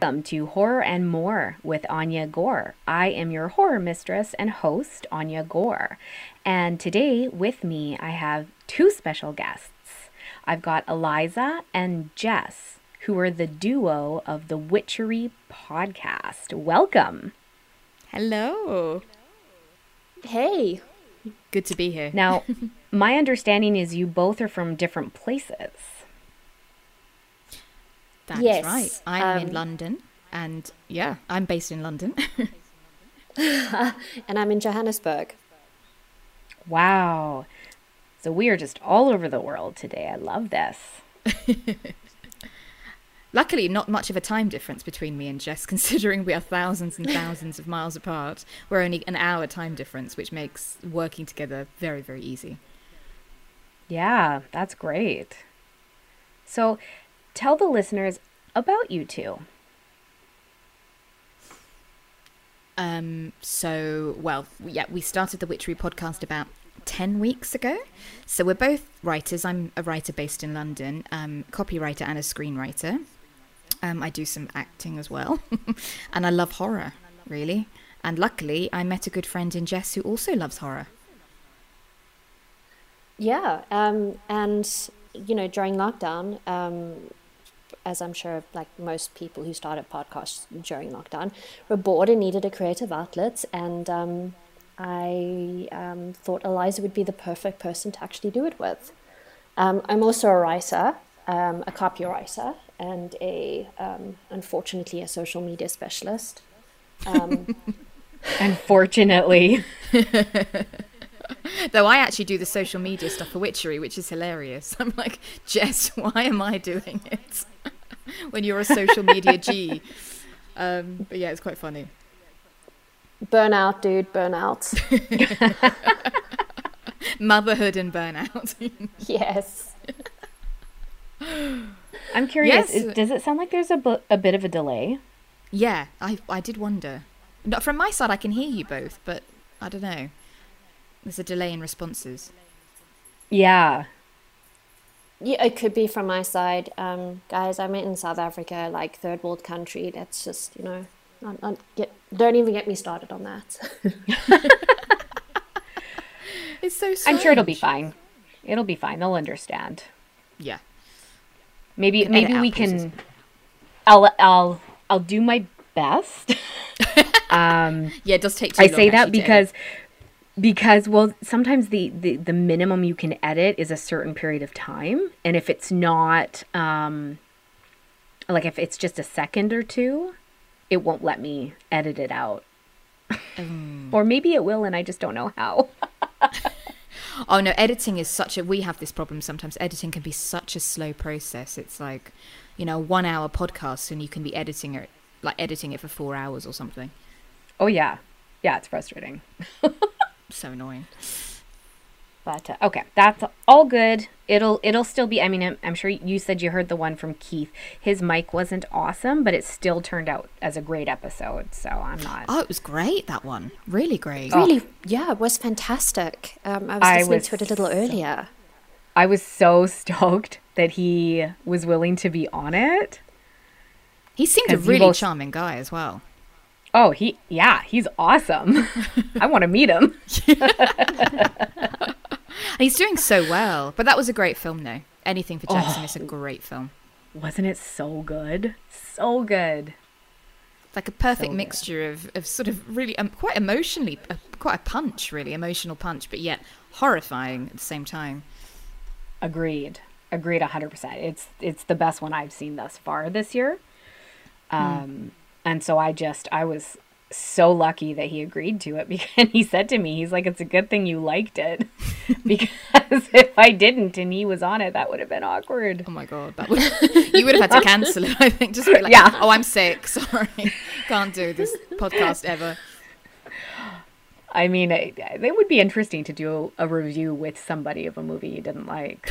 Welcome to Horror and More with Anya Gore. I am your horror mistress and host, Anya Gore. And today with me, I have two special guests. I've got Eliza and Jess, who are the duo of the Witchery podcast. Welcome. Hello. Hey. Good to be here. Now, my understanding is you both are from different places. That's Yes, right. I'm in um, London and yeah, I'm based in London. And I'm in Johannesburg. Wow. So we are just all over the world today. I love this. Luckily, not much of a time difference between me and Jess, considering we are thousands and thousands of miles apart. We're only an hour time difference, which makes working together very, very easy. Yeah, that's great. So tell the listeners about you two. Um, so, well, yeah, we started the Witchery podcast about 10 weeks ago. So, we're both writers. I'm a writer based in London, um, copywriter and a screenwriter. Um, I do some acting as well. and I love horror, really. And luckily, I met a good friend in Jess who also loves horror. Yeah. Um, and, you know, during lockdown, um, as I'm sure like most people who started podcasts during lockdown, were bored and needed a creative outlet. And um, I um, thought Eliza would be the perfect person to actually do it with. Um, I'm also a writer, um, a copywriter, and a um, unfortunately a social media specialist. Um, Unfortunately. Though I actually do the social media stuff for Witchery, which is hilarious. I'm like, Jess, why am I doing it? when you're a social media G. Um, but yeah, it's quite funny. burnout, dude, burnout. Motherhood and burnout. yes. I'm curious, Yes. is, does it sound like there's a, bu- a bit of a delay? yeah, I, I did wonder. Not from my side, I can hear you both, but I don't know. There's a delay in responses. Yeah. Yeah, it could be from my side. Um, guys, I'm in South Africa, like third world country. That's just, you know, not, not get, don't even get me started on that. It's so I'm sure it'll be fine. It'll be fine. They'll understand. Yeah. Maybe Can edit maybe we can I'll I'll I'll do my best. um Yeah, it does take too I long, say that because edit. Because well sometimes the, the the minimum you can edit is a certain period of time and if it's not um like if it's just a second or two it won't let me edit it out Um. or maybe it will and i just don't know how Oh no, editing is such a. We have this problem sometimes. Editing can be such a slow process. It's like, you know, one hour podcast and you can be editing it, like editing it for four hours or something. oh yeah yeah it's frustrating So annoying. but uh, okay that's all good it'll it'll still be i mean I'm, I'm sure you said you heard the one from keith his mic wasn't awesome but it still turned out as a great episode so i'm not Oh, it was great that one. Really great. really, yeah, it was fantastic. Um, I was I listening was to it a little so- earlier. I was so stoked that he was willing to be on it. He seemed a really both- charming guy as well. Oh, he yeah, he's awesome. I want to meet him. He's doing so well. But that was a great film, though. Anything for Jackson is a great film. Wasn't it so good? So good. It's like a perfect So mixture of, of sort of really um, quite emotionally, uh, quite a punch, really emotional punch, but yet horrifying at the same time. Agreed. Agreed 100%. It's it's the best one I've seen thus far this year. Um and so I just I was so lucky that he agreed to it because he said to me he's like it's a good thing you liked it because if I didn't and he was on it that would have been awkward. Oh my god, that would you would have had to cancel it. I think just be like, Yeah. oh, I'm sick. Sorry, can't do this podcast ever. I mean, it, it would be interesting to do a, review with somebody of a movie you didn't like.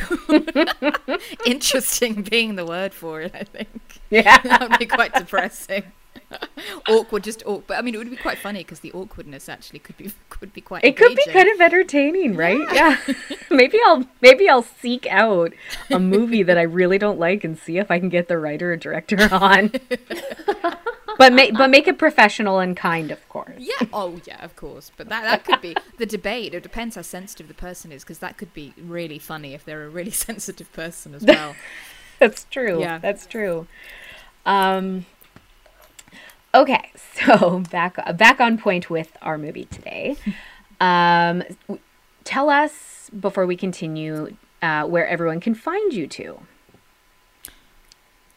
Interesting being the word for it. I think yeah. that would be quite depressing. awkward, just awkward. But I mean, it would be quite funny because the awkwardness actually could be could be quite. It could be kind of entertaining, right? Yeah. maybe I'll maybe I'll seek out a movie that I really don't like and see if I can get the writer or director on. but make but make it professional and kind, of course. Yeah. Oh, yeah. Of course. But that that could be the debate. It depends how sensitive the person is, because that could be really funny if they're a really sensitive person as well. That's true. Yeah. That's true. Um Okay, so back back on point with our movie today. Um tell us before we continue uh, where everyone can find you to.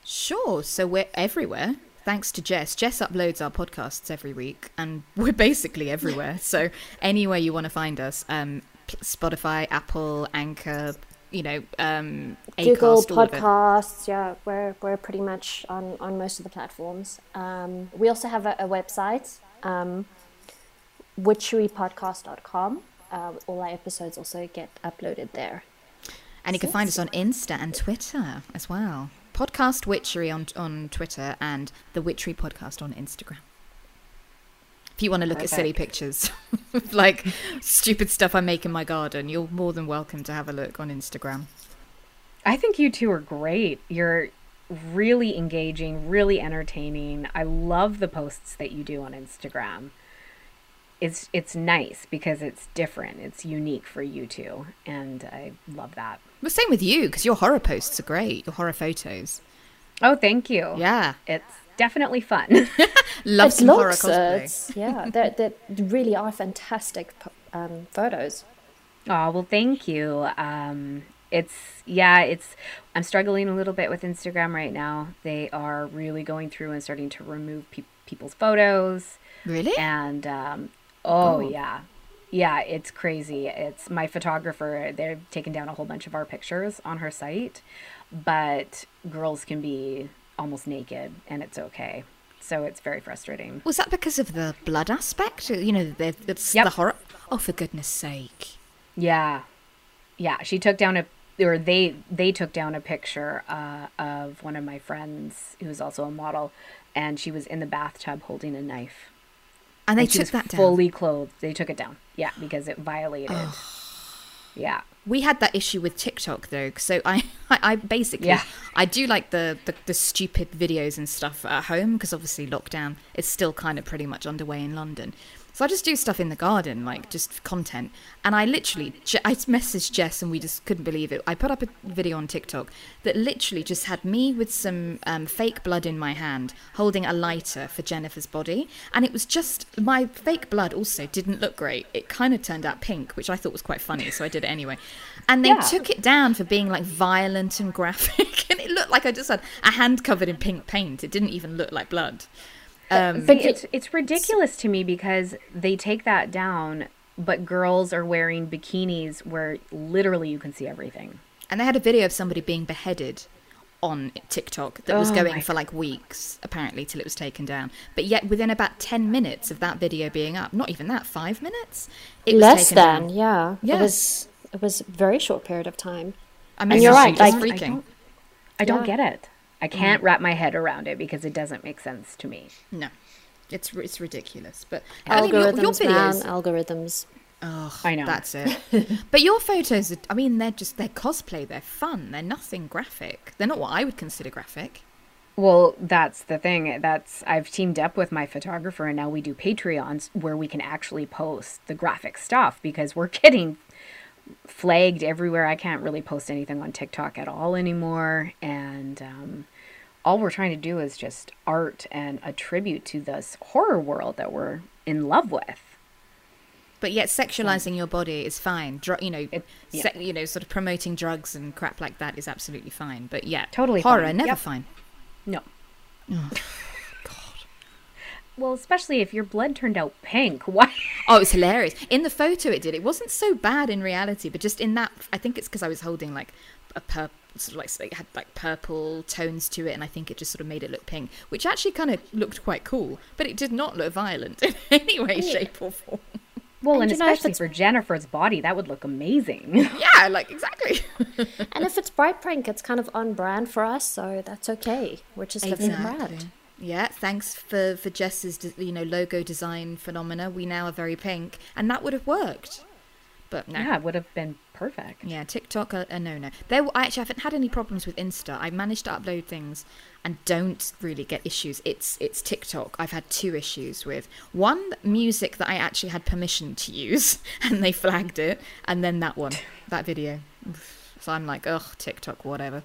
Sure. So we're everywhere. Thanks to Jess. Jess uploads our podcasts every week, and we're basically everywhere. so anywhere you want to find us, um, Spotify, Apple, Anchor, you know, um, Google Acast, it. podcasts, yeah, we're we're pretty much on on most of the platforms. Um, we also have a, a website, um, witcherypodcast.com. Uh, all our episodes also get uploaded there. And you can find us on Insta and Twitter as well. Podcast Witchery on on Twitter and the Witchery Podcast on Instagram. If you want to look at silly pictures, like stupid stuff I make in my garden, you're more than welcome to have a look on Instagram. I think you two are great. You're really engaging, really entertaining. I love the posts that you do on Instagram. It's it's nice because it's different. It's unique for you two, and I love that. But same with you, because your horror posts are great. Your horror photos. Oh, thank you. Yeah. It's definitely fun. Love it some horror cosplay. it's- yeah, they they really are fantastic um, photos. Oh, well, thank you. Um, it's, yeah, it's, I'm struggling a little bit with Instagram right now. They are really going through and starting to remove pe- people's photos. Really? And, um, oh, Oh. yeah. Yeah, it's crazy. It's my photographer, they're taking down a whole bunch of our pictures on her site, but girls can be almost naked and it's okay. So it's very frustrating. Was that because of the blood aspect? You know, the, it's Yep. the horror. Oh, for goodness sake. Yeah, yeah. She took down a, or they they took down a picture uh, of one of my friends who's also a model, and she was in the bathtub holding a knife. And they and took was that down. fully clothed. They took it down. Yeah, because it violated. Yeah. We had that issue with TikTok though, so I, I, I basically, Yeah. I do like the, the, the stupid videos and stuff at home because obviously lockdown is still kind of pretty much underway in London. So I just do stuff in the garden, like just content. And I literally, I messaged Jess and we just couldn't believe it. I put up a video on TikTok that literally just had me with some um, fake blood in my hand holding a lighter for Jennifer's body. And it was just, my fake blood also didn't look great. It kind of turned out pink, which I thought was quite funny. So I did it anyway. And they Yeah. took it down for being like violent and graphic. and it looked like I just had a hand covered in pink paint. It didn't even look like blood. Um, But it's it's ridiculous to me because they take that down, but girls are wearing bikinis where literally you can see everything. And they had a video of somebody being beheaded on TikTok that was Oh going for like weeks, apparently, till it was taken down. But yet, within about 10 minutes of that video being up, not even that, five minutes, it was Less taken than, down. yeah. Yeah. It was it was a very short period of time. I mean, you're right, just like- I don't, I don't Yeah. get it. I mm. can't wrap my head around it because it doesn't make sense to me. No, it's it's ridiculous. But I mean, Algorithms, your, your videos, man, algorithms. oh, I know. that's it. but your photos, are, I mean, they're just they're cosplay. They're fun. They're nothing graphic. They're not what I would consider graphic. Well, that's the thing. That's I've teamed up with my photographer and now we do Patreons where we can actually post the graphic stuff because we're getting flagged everywhere. I can't really post anything on TikTok at all anymore and um all we're trying to do is just art and a tribute to this horror world that we're in love with. But yet, sexualizing your body is fine. Dr- you know, It- yeah. se- you know, sort of promoting drugs and crap like that is absolutely fine. But yeah, Totally horror fine. never Yep. fine. No. Well, especially if your blood turned out pink. Why? Oh, it was hilarious. In the photo, it did. It wasn't so bad in reality, but just in that, I think it's because I was holding like a purple, sort of like it had like purple tones to it, and I think it just sort of made it look pink, which actually kind of looked quite cool. But it did not look violent in any way, shape, or form. Well, And and, you know, especially for Jennifer's body, that would look amazing. Yeah, like exactly. And if it's bright pink, it's kind of on brand for us, so that's okay. We're just living the brand. Yeah, thanks for for Jess's you know logo design phenomena. We now are very pink, and that would have worked. But no. Yeah, it would have been perfect. Yeah, TikTok a, a no no. There, I actually haven't had any problems with Insta. I managed to upload things and don't really get issues. It's it's TikTok. I've had two issues with one music that I actually had permission to use, and they flagged it, and then that one, that video. So I'm like, ugh, TikTok, whatever.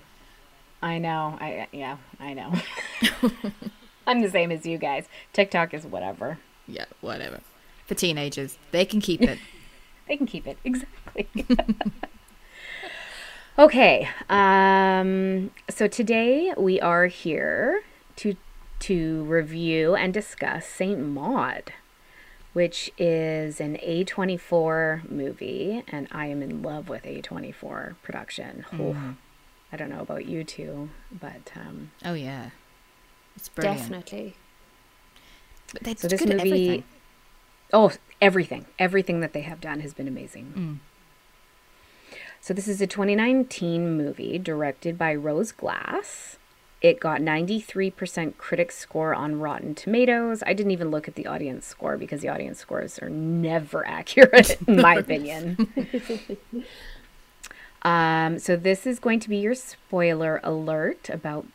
I know. I yeah, I know. I'm the same as you guys. TikTok is whatever. Yeah, whatever. For teenagers, they can keep it. They can keep it exactly. okay. Um, so today we are here to to review and discuss Saint Maud, which is an A24 movie, and I am in love with A24 production. Oh, I don't know about you two, but um, oh yeah, it's brilliant. Definitely. But they're so this good at movie. everything. Oh, everything, everything that they have done has been amazing. Mm. So this is a 2019 movie directed by Rose Glass. It got 93% critic score on Rotten Tomatoes. I didn't even look at the audience score because the audience scores are never accurate, in my opinion. um, so this is going to be your spoiler alert about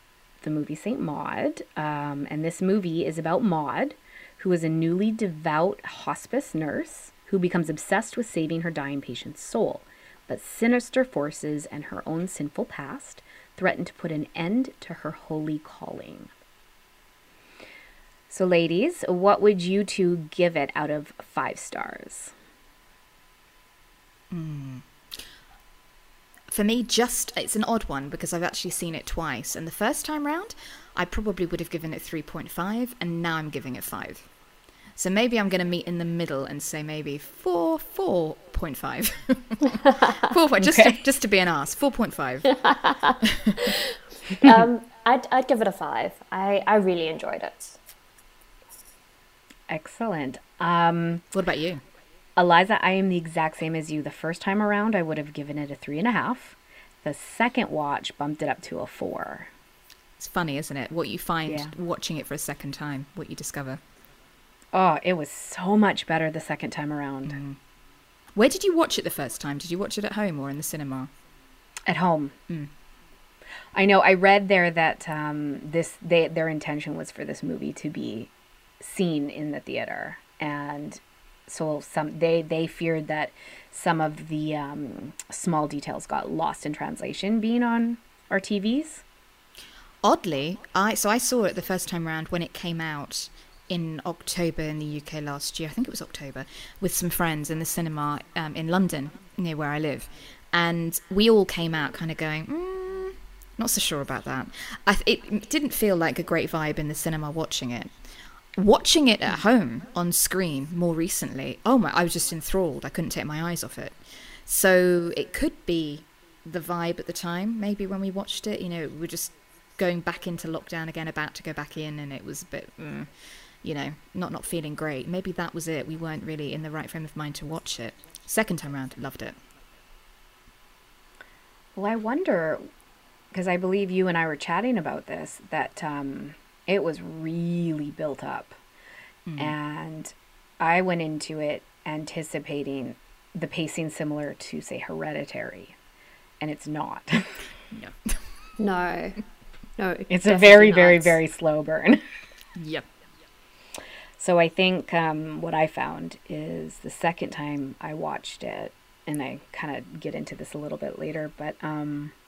the movie Saint Maud. Um, and this movie is about Maud, who is a newly devout hospice nurse who becomes obsessed with saving her dying patient's soul. But sinister forces and her own sinful past threaten to put an end to her holy calling. So, ladies, what would you two give it out of five stars? For me, just it's an odd one because I've actually seen it twice. And the first time round, I probably would have given it 3.5, and now I'm giving it 5. So maybe I'm going to meet in the middle and say maybe 4, 4.5. 4, just, Okay. to, just to be an ass, 4.5. um, I'd, I'd give it a five. I, I really enjoyed it. Excellent. Um, What about you? Eliza, I am the exact same as you. The first time around, I would have given it a three and a half. The second watch bumped it up to a four. It's funny, isn't it? What you find Yeah. watching it for a second time, what you discover. Oh, it was so much better the second time around. Where did you watch it the first time? Did you watch it at home or in the cinema? At home. Mm. I know. I read there that um, this they their intention was for this movie to be seen in the theater, and so some they they feared that some of the um, small details got lost in translation being on our TVs. Oddly, I so I saw it the first time round when it came out in October in the UK last year. I think it was October with some friends in the cinema um, in London near where I live, and we all came out kind of going, mm, not so sure about that. I, it didn't feel like a great vibe in the cinema watching it. Watching it at home on screen more recently, oh my, I was just enthralled. I couldn't take my eyes off it. So it could be the vibe at the time, maybe when we watched it. You know, we we're just going back into lockdown again, about to go back in, and it was a bit, mm, you know, not not feeling great. Maybe that was it. We weren't really in the right frame of mind to watch it. Second time round, loved it. Well, I wonder because I believe you and I were chatting about this that um, it was really built up, and I went into it anticipating the pacing similar to say Hereditary, and it's not. Yeah. No. No. it's a very, very, not. very slow burn. Yep. So I think um, what I found is the second time I watched it, and I kind of get into this a little bit later, but um, y- b-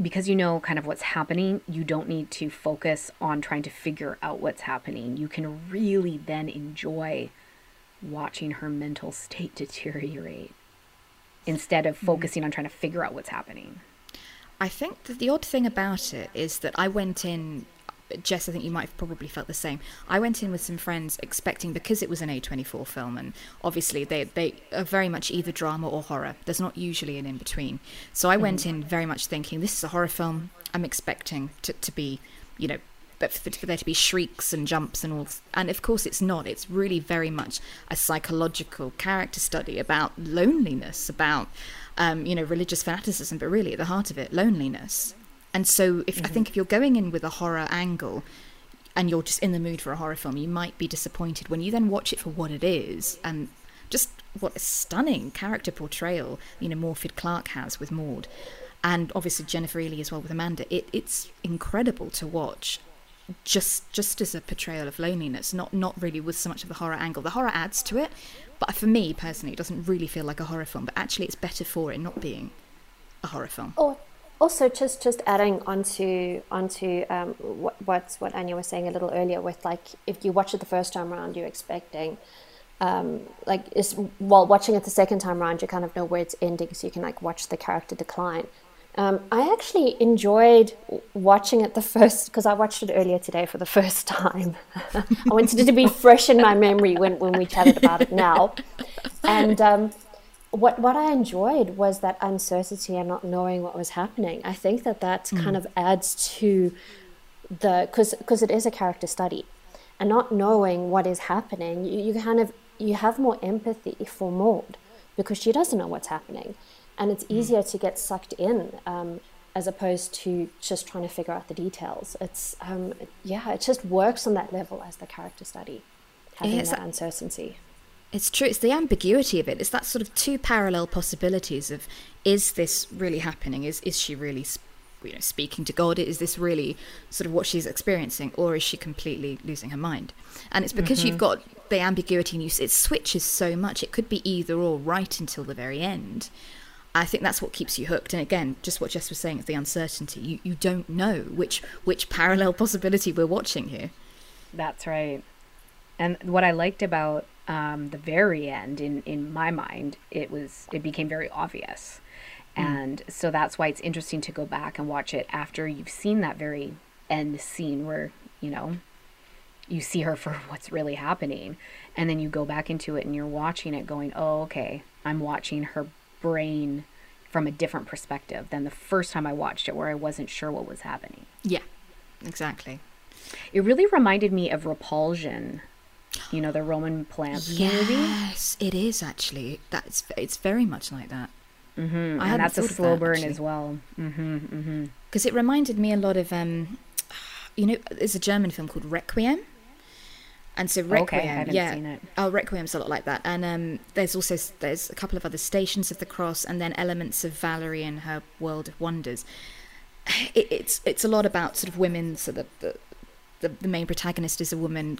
because you know kind of what's happening, you don't need to focus on trying to figure out what's happening. You can really then enjoy watching her mental state deteriorate instead of mm. focusing on trying to figure out what's happening. I think that the odd thing about it is that I went in. Jess, I think you might have probably felt the same. I went in with some friends expecting because it was an A24 film, and obviously they they are very much either drama or horror. There's not usually an in between. So I went in very much thinking this is a horror film. I'm expecting to to be, you know, but for, for there to be shrieks and jumps and all. And of course, it's not. It's really very much a psychological character study about loneliness, about um, you know religious fanaticism, but really at the heart of it, loneliness. And so, if I mm-hmm. think if you're going in with a horror angle, and you're just in the mood for a horror film, you might be disappointed when you then watch it for what it is and just what a stunning character portrayal you know Morfydd Clark has with Maud, and obviously Jennifer Ehle as well with Amanda. It, it's incredible to watch. Just, just as a portrayal of loneliness, not not really with so much of the horror angle. The horror adds to it, but for me personally, it doesn't really feel like a horror film. But actually, it's better for it not being a horror film. Oh, also just just adding onto onto um, what what what Anya was saying a little earlier with like if you watch it the first time around, you're expecting um, like is while watching it the second time around, you kind of know where it's ending, so you can like watch the character decline. Um, I actually enjoyed watching it the first because I watched it earlier today for the first time. I wanted it to be fresh in my memory when, when we chatted about it now. And um, what what I enjoyed was that uncertainty and not knowing what was happening. I think that that mm. kind of adds to the because because it is a character study, and not knowing what is happening, you, you kind of you have more empathy for Maud because she doesn't know what's happening, and it's mm. easier to get sucked in um, as opposed to just trying to figure out the details. It's um, yeah, it just works on that level as the character study, having that uncertainty. It's true. It's the ambiguity of it. It's that sort of two parallel possibilities of is this really happening? Is is she really, you know, speaking to God? Is this really sort of what she's experiencing, or is she completely losing her mind? And it's because mm-hmm. you've got the ambiguity and you, it switches so much. It could be either or right until the very end. I think that's what keeps you hooked. And again, just what Jess was saying, it's the uncertainty. You you don't know which which parallel possibility we're watching here. That's right. And what I liked about um, the very end, in in my mind, it was it became very obvious, mm. and so that's why it's interesting to go back and watch it after you've seen that very end scene where you know you see her for what's really happening, and then you go back into it and you're watching it, going, oh okay, I'm watching her brain from a different perspective than the first time I watched it, where I wasn't sure what was happening. Yeah, exactly. It really reminded me of Repulsion you know, the Roman Polanski yes, movie. Yes, it is actually. That's it's very much like that. Mm-hmm. And that's a slow that, burn actually. as well. Mm-hmm, mm-hmm. Because mm-hmm. it reminded me a lot of, um, you know, there's a German film called Requiem. And so Requiem, okay, yeah. Oh, Requiem's a lot like that. And um, there's also there's a couple of other Stations of the Cross, and then elements of Valerie and her World of Wonders. It, it's it's a lot about sort of women. So the, the the, the main protagonist is a woman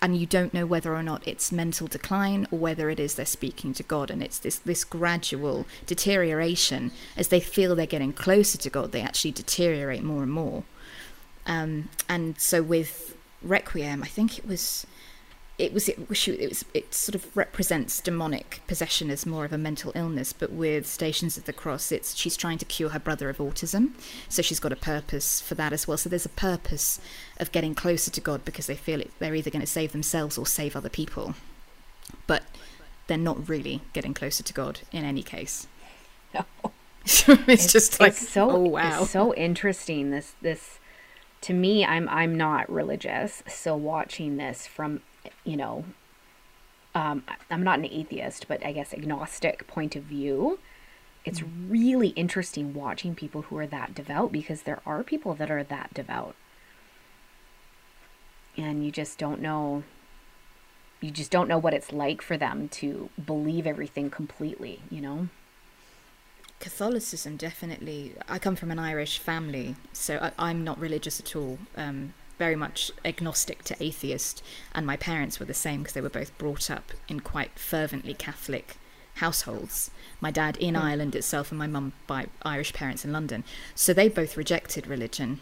and you don't know whether or not it's mental decline or whether it is they're speaking to God, and it's this this gradual deterioration as they feel they're getting closer to God, they actually deteriorate more and more. Um, and so with Requiem, I think it was it was it it was it sort of represents demonic possession as more of a mental illness but with stations of the cross it's she's trying to cure her brother of autism. So she's got a purpose for that as well. So there's a purpose of getting closer to god because they feel it, they're either going to save themselves or save other people. But they're not really getting closer to god in any case. No. it's, it's, just like it's so oh wow. it's so interesting this this to me i'm i'm not religious so watching this from you know, um, I'm not an atheist, but I guess agnostic point of view, it's mm-hmm. really interesting watching people who are that devout because there are people that are that devout. And you just don't know you just don't know what it's like for them to believe everything completely, you know? Catholicism definitely. I come from an Irish family, so I, am not religious at all. Um, very much agnostic to atheist, and my parents were the same because they were both brought up in quite fervently Catholic households. My dad in mm. Ireland itself, and my mum by Irish parents in London. So they both rejected religion,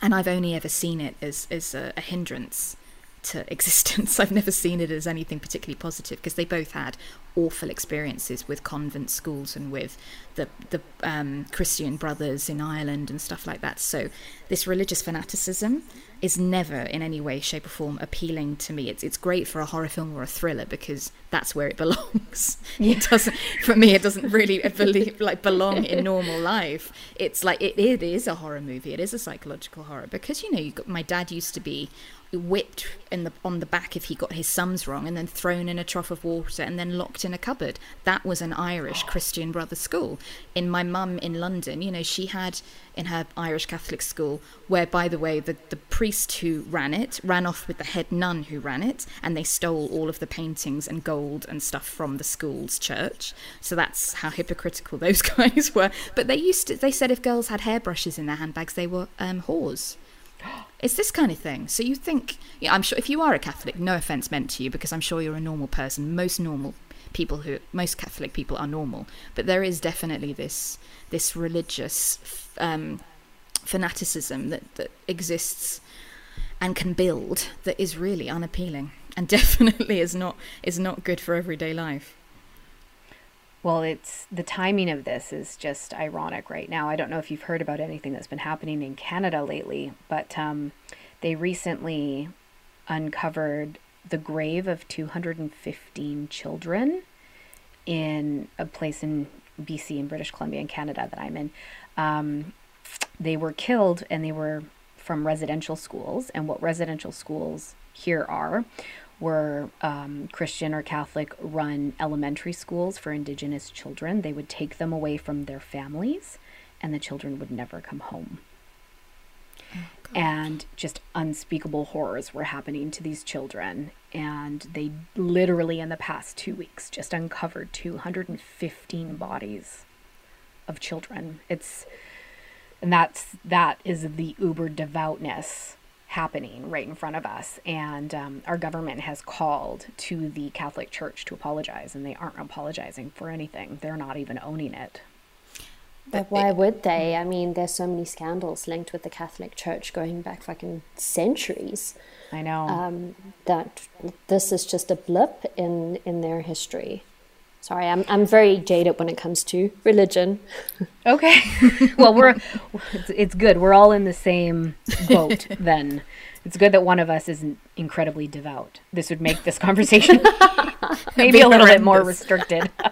and I've only ever seen it as as a, a hindrance to existence. I've never seen it as anything particularly positive because they both had awful experiences with convent schools and with the the um, Christian brothers in Ireland and stuff like that. So this religious fanaticism is never in any way, shape, or form appealing to me. It's it's great for a horror film or a thriller because that's where it belongs. It doesn't for me. It doesn't really believe, like belong in normal life. It's like it, it is a horror movie. It is a psychological horror because you know you got, my dad used to be whipped in the on the back if he got his sums wrong and then thrown in a trough of water and then locked in a cupboard. That was an irish christian brother school. In my mum in london you know she had in her irish catholic school where by the way the, the priest who ran it ran off with the head nun who ran it and they stole all of the paintings and gold and stuff from the school's church. So that's how hypocritical those guys were. But they used to they said if girls had hairbrushes in their handbags they were um, whores it's this kind of thing. So you think, I'm sure if you are a Catholic, no offense meant to you, because I'm sure you're a normal person. Most normal people who, most Catholic people are normal, but there is definitely this this religious um, fanaticism that that exists and can build that is really unappealing and definitely is not is not good for everyday life. Well, it's the timing of this is just ironic right now. I don't know if you've heard about anything that's been happening in Canada lately, but um, they recently uncovered the grave of 215 children in a place in BC in British Columbia in Canada that I'm in. Um, they were killed and they were from residential schools. And what residential schools here are were um, Christian or Catholic run elementary schools for Indigenous children. They would take them away from their families, and the children would never come home. Oh, and just unspeakable horrors were happening to these children. And they literally, in the past two weeks, just uncovered 215 bodies of children. It's, and that's, that is the uber devoutness happening right in front of us. And um, our government has called to the Catholic Church to apologize, and they aren't apologizing for anything. They're not even owning it. But why would they? I mean, there's so many scandals linked with the Catholic Church going back fucking centuries. I know. Um, that this is just a blip in in their history. Sorry, I'm I'm very jaded when it comes to religion. Okay. well, we're it's, it's good. We're all in the same boat then. It's good that one of us isn't incredibly devout. This would make this conversation maybe a little bit more restricted. but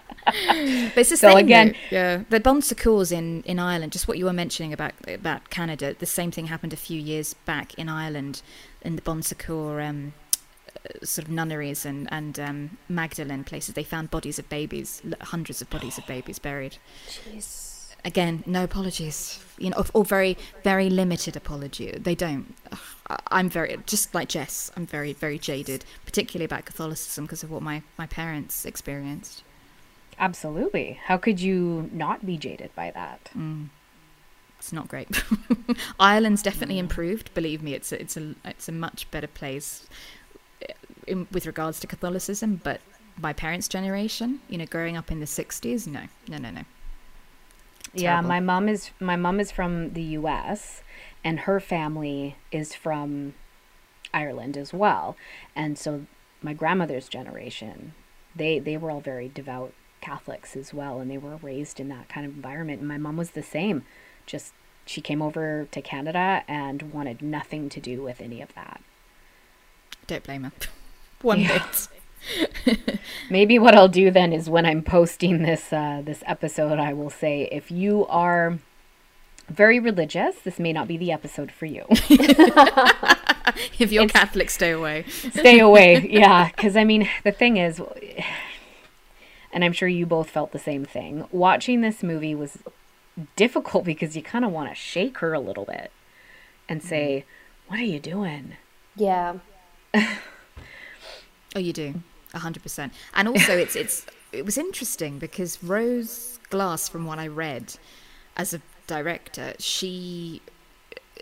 it's the so thing, again, yeah, the Bon Secours in in Ireland. Just what you were mentioning about about Canada. The same thing happened a few years back in Ireland in the Bon Secours um, sort of nunneries and and um, Magdalene places, they found bodies of babies, hundreds of bodies of babies buried. Jeez. Again, no apologies, you know, or, or very very limited apology. They don't. I'm very just like Jess. I'm very very jaded, particularly about Catholicism because of what my my parents experienced. Absolutely. How could you not be jaded by that? Mm it's not great. Ireland's definitely mm. improved. Believe me, it's a, it's a it's a much better place in, with regards to Catholicism, but my parents' generation, you know, growing up in the '60s, no, no, no, no. Terrible. Yeah, my mom is my mom is from the U.S. and her family is from Ireland as well, and so my grandmother's generation, they they were all very devout Catholics as well, and they were raised in that kind of environment. And my mom was the same, just she came over to Canada and wanted nothing to do with any of that. Don't blame her. One yeah. bit. Maybe what I'll do then is when I'm posting this uh, this episode, I will say if you are very religious, this may not be the episode for you. if you're it's, Catholic, stay away. stay away, yeah. Because I mean, the thing is, and I'm sure you both felt the same thing. Watching this movie was difficult because you kind of want to shake her a little bit and say, "What are you doing?" Yeah. Oh, you do, hundred percent. And also, it's it's it was interesting because Rose Glass, from what I read, as a director, she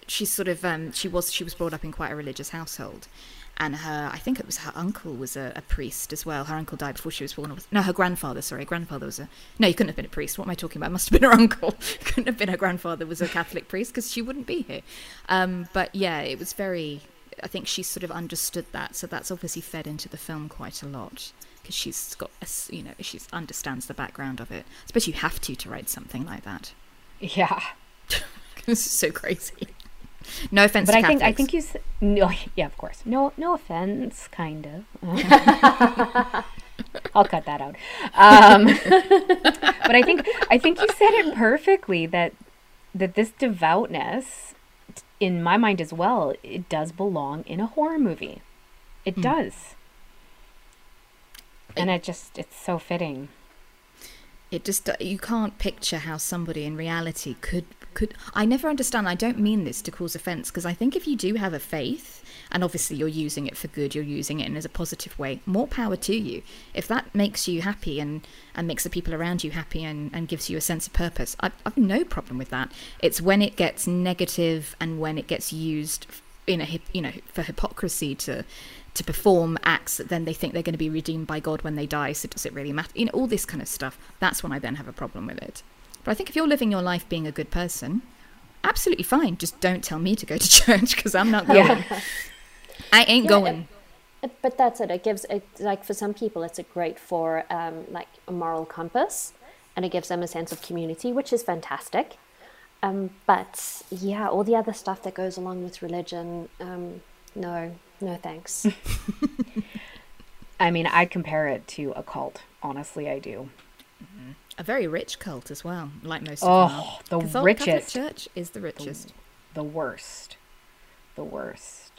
she sort of um, she was she was brought up in quite a religious household, and her I think it was her uncle was a, a, priest as well. Her uncle died before she was born. No, her grandfather. Sorry, grandfather was a no. He couldn't have been a priest. What am I talking about? It must have been her uncle. couldn't have been her grandfather was a Catholic priest because she wouldn't be here. Um, but yeah, it was very I think she sort of understood that, so that's obviously fed into the film quite a lot because she's got, a, you know, she understands the background of it. I suppose you have to to write something like that. Yeah, this is so crazy. No offense but I think I think you s- no yeah of course no no offense kind of I'll cut that out um, but I think I think you said it perfectly that that this devoutness in my mind as well it does belong in a horror movie. It Hmm. does. And it just it's so fitting it just uh, you can't picture how somebody in reality could could i never understand i don't mean this to cause offense because i think if you do have a faith and obviously you're using it for good you're using it in as a positive way more power to you. If that makes you happy and and makes the people around you happy and and gives you a sense of purpose I, i've no problem with that. It's when it gets negative and when it gets used in a you know for hypocrisy to to perform acts that then they think they're going to be redeemed by God when they die. So does it really matter? You know, all this kind of stuff. That's when I then have a problem with it. But I think if you're living your life being a good person, absolutely fine. Just don't tell me to go to church because I'm not going. Yeah. I ain't Yeah, going. It- But that's it. It gives it like for some people, it's a great for um, like a moral compass, and it gives them a sense of community, which is fantastic. Um, but yeah, all the other stuff that goes along with religion, um, no, no thanks. I mean I compare it to a cult. Honestly I do. A very rich cult as well, like most of them. oh the Catholic- richest. Catholic Church is the richest. the worst. The worst.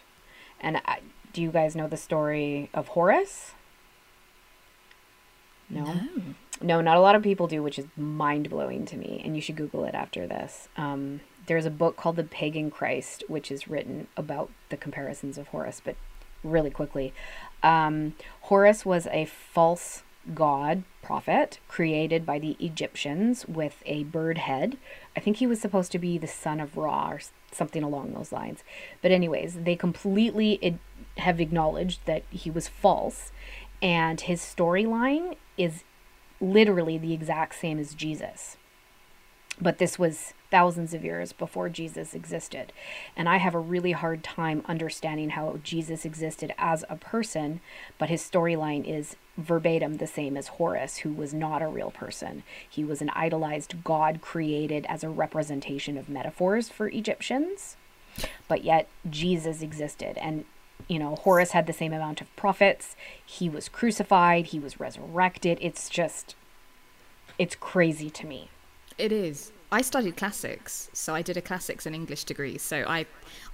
And I, do you guys know the story of Horus no. No not a lot of people do which is mind-blowing to me and you should google it after this. Um, there's a book called the pagan christ which is written about the comparisons of Horus, but really quickly. Um, Horus was a false god prophet created by the egyptians with a bird head. I think he was supposed to be the son of ra or something along those lines. But anyways they completely have acknowledged that he was false and his storyline is literally the exact same as Jesus. But this was thousands of years before Jesus existed. And I have a really hard time understanding how Jesus existed as a person, but his storyline is verbatim the same as Horus, who was not a real person. He was an idolized god created as a representation of metaphors for Egyptians but yet Jesus existed. And, you know, Horus had the same amount of prophets. He was crucified, he was resurrected. It's just, it's crazy to me. It is. I studied classics, so I did a classics and English degree. So I,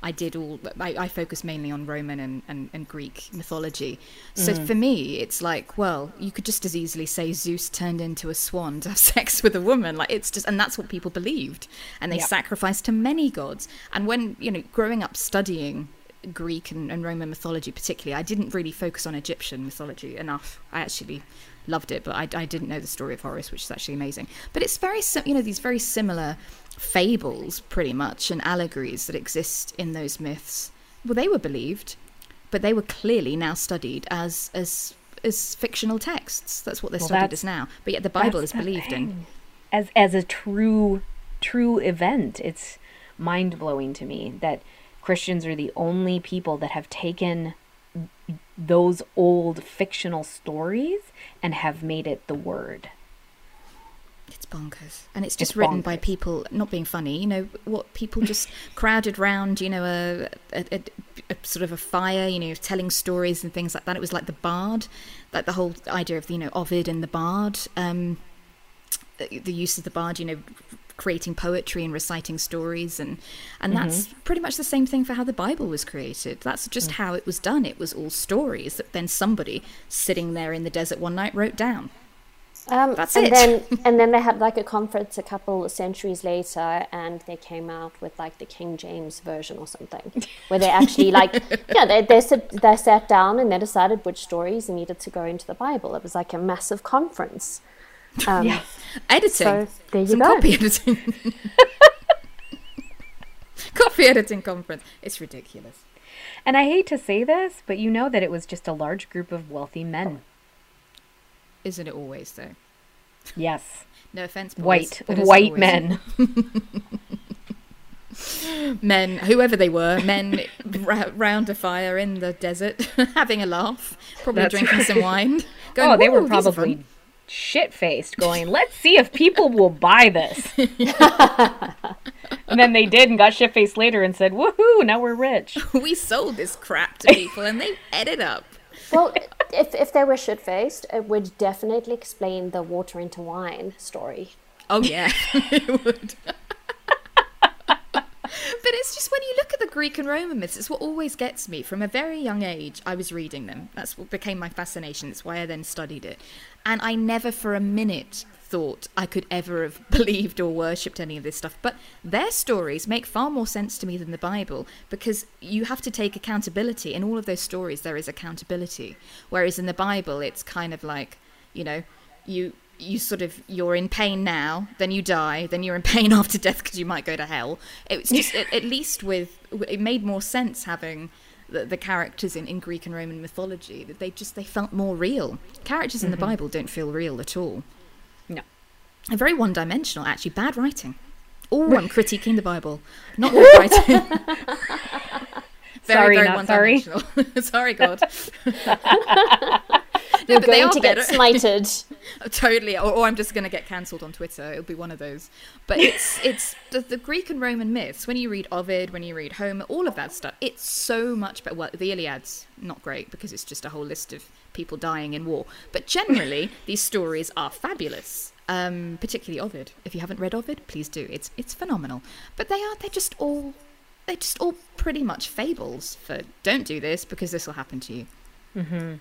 I did all. I, I focused mainly on Roman and, and, and Greek mythology. So mm. for me, it's like, well, you could just as easily say Zeus turned into a swan to have sex with a woman. Like it's just, and that's what people believed, and they Yeah. sacrificed to many gods. And when you know, growing up studying Greek and, and Roman mythology, particularly, I didn't really focus on Egyptian mythology enough. I actually loved it, but I, I didn't know the story of Horus, which is actually amazing. But it's very, you know, these very similar fables, pretty much, and allegories that exist in those myths. Well, they were believed, but they were clearly now studied as as as fictional texts. That's what they're Well, studied as now. But yet the Bible is believed in. As, as a true, true event. It's mind blowing to me that Christians are the only people that have taken those old fictional stories and have made it the word. It's bonkers, and it's just It's written by people not being funny. You know what? People just crowded round. You know, a, a, a, a sort of a fire. You know, telling stories and things like that. It was like the bard, like the whole idea of you know Ovid and the bard. Um, the use of the bard. You know, creating poetry and reciting stories, and and that's pretty much the same thing for how the Bible was created. That's just how it was done. It was all stories that then somebody sitting there in the desert one night wrote down. Um, That's and it. then and then they had like a conference a couple of centuries later, and they came out with like the King James version or something, where they actually like yeah they they they sat down and they decided which stories needed to go into the Bible. It was like a massive conference. Um, Yeah. Editing. So there you Some go. copy editing. copy editing conference. It's ridiculous. And I hate to say this, but you know that it was just a large group of wealthy men. Isn't it always though? Yes. No offense, boys, White, white always. men. men, whoever they were, men ra- round a fire in the desert, having a laugh, probably That's drinking right. some wine. Going, oh, they were "Ooh, these are probably fun." Shit faced, going, let's see if people will buy this. and then they did and got shit faced later and said, "Woohoo! Now we're rich." we sold this crap to people, and they ate it up. Well, if, if they were shit faced, it would definitely explain the water into wine story. Oh yeah, it would. But it's just when you look at the Greek and Roman myths, it's what always gets me. From a very young age, I was reading them. That's what became my fascination. It's why I then studied it. And I never for a minute thought I could ever have believed or worshipped any of this stuff. But their stories make far more sense to me than the Bible because you have to take accountability. In all of those stories, there is accountability. Whereas in the Bible, it's kind of like, you know, you you sort of you're in pain now then you die then you're in pain after death because you might go to hell. It's just at, at, least with it made more sense having the, the, characters in, in greek and roman mythology that they just they felt more real. Characters in mm-hmm. the bible don't feel real at all. No. And very one-dimensional actually. Bad writing. Oh i'm critiquing the bible. Not good writing. Very, sorry, very not sorry. sorry god No, going to better. get smited. totally, or, or, I'm just going to get cancelled on Twitter. It'll be one of those. But it's it's the, the, Greek and Roman myths. When you read Ovid, when you read Homer, all of that stuff, it's so much better. Well, the Iliad's not great because it's just a whole list of people dying in war. But generally, these stories are fabulous. Um, particularly Ovid. If you haven't read Ovid, please do. It's it's phenomenal. But they are they're just all they're just all pretty much fables for don't do this because this will happen to you. Mm-hmm.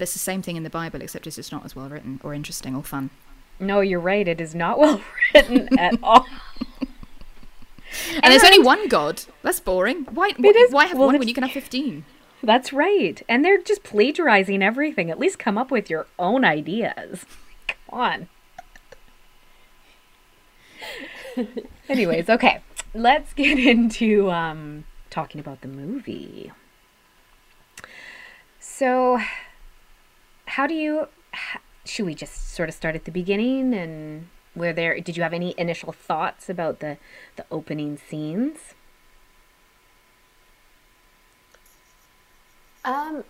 There's the same thing in the Bible, except it's just not as well written or interesting or fun. No, you're right. It is not well written at all. and, and there's only one God. That's boring. Why? Why, why have well, one when you can have fifteen? That's right. And they're just plagiarizing everything. At least come up with your own ideas. Come on. Anyways, okay. Let's get into um, talking about the movie. So, how do you should we just sort of start at the beginning and were there did you have any initial thoughts about the the opening scenes? Um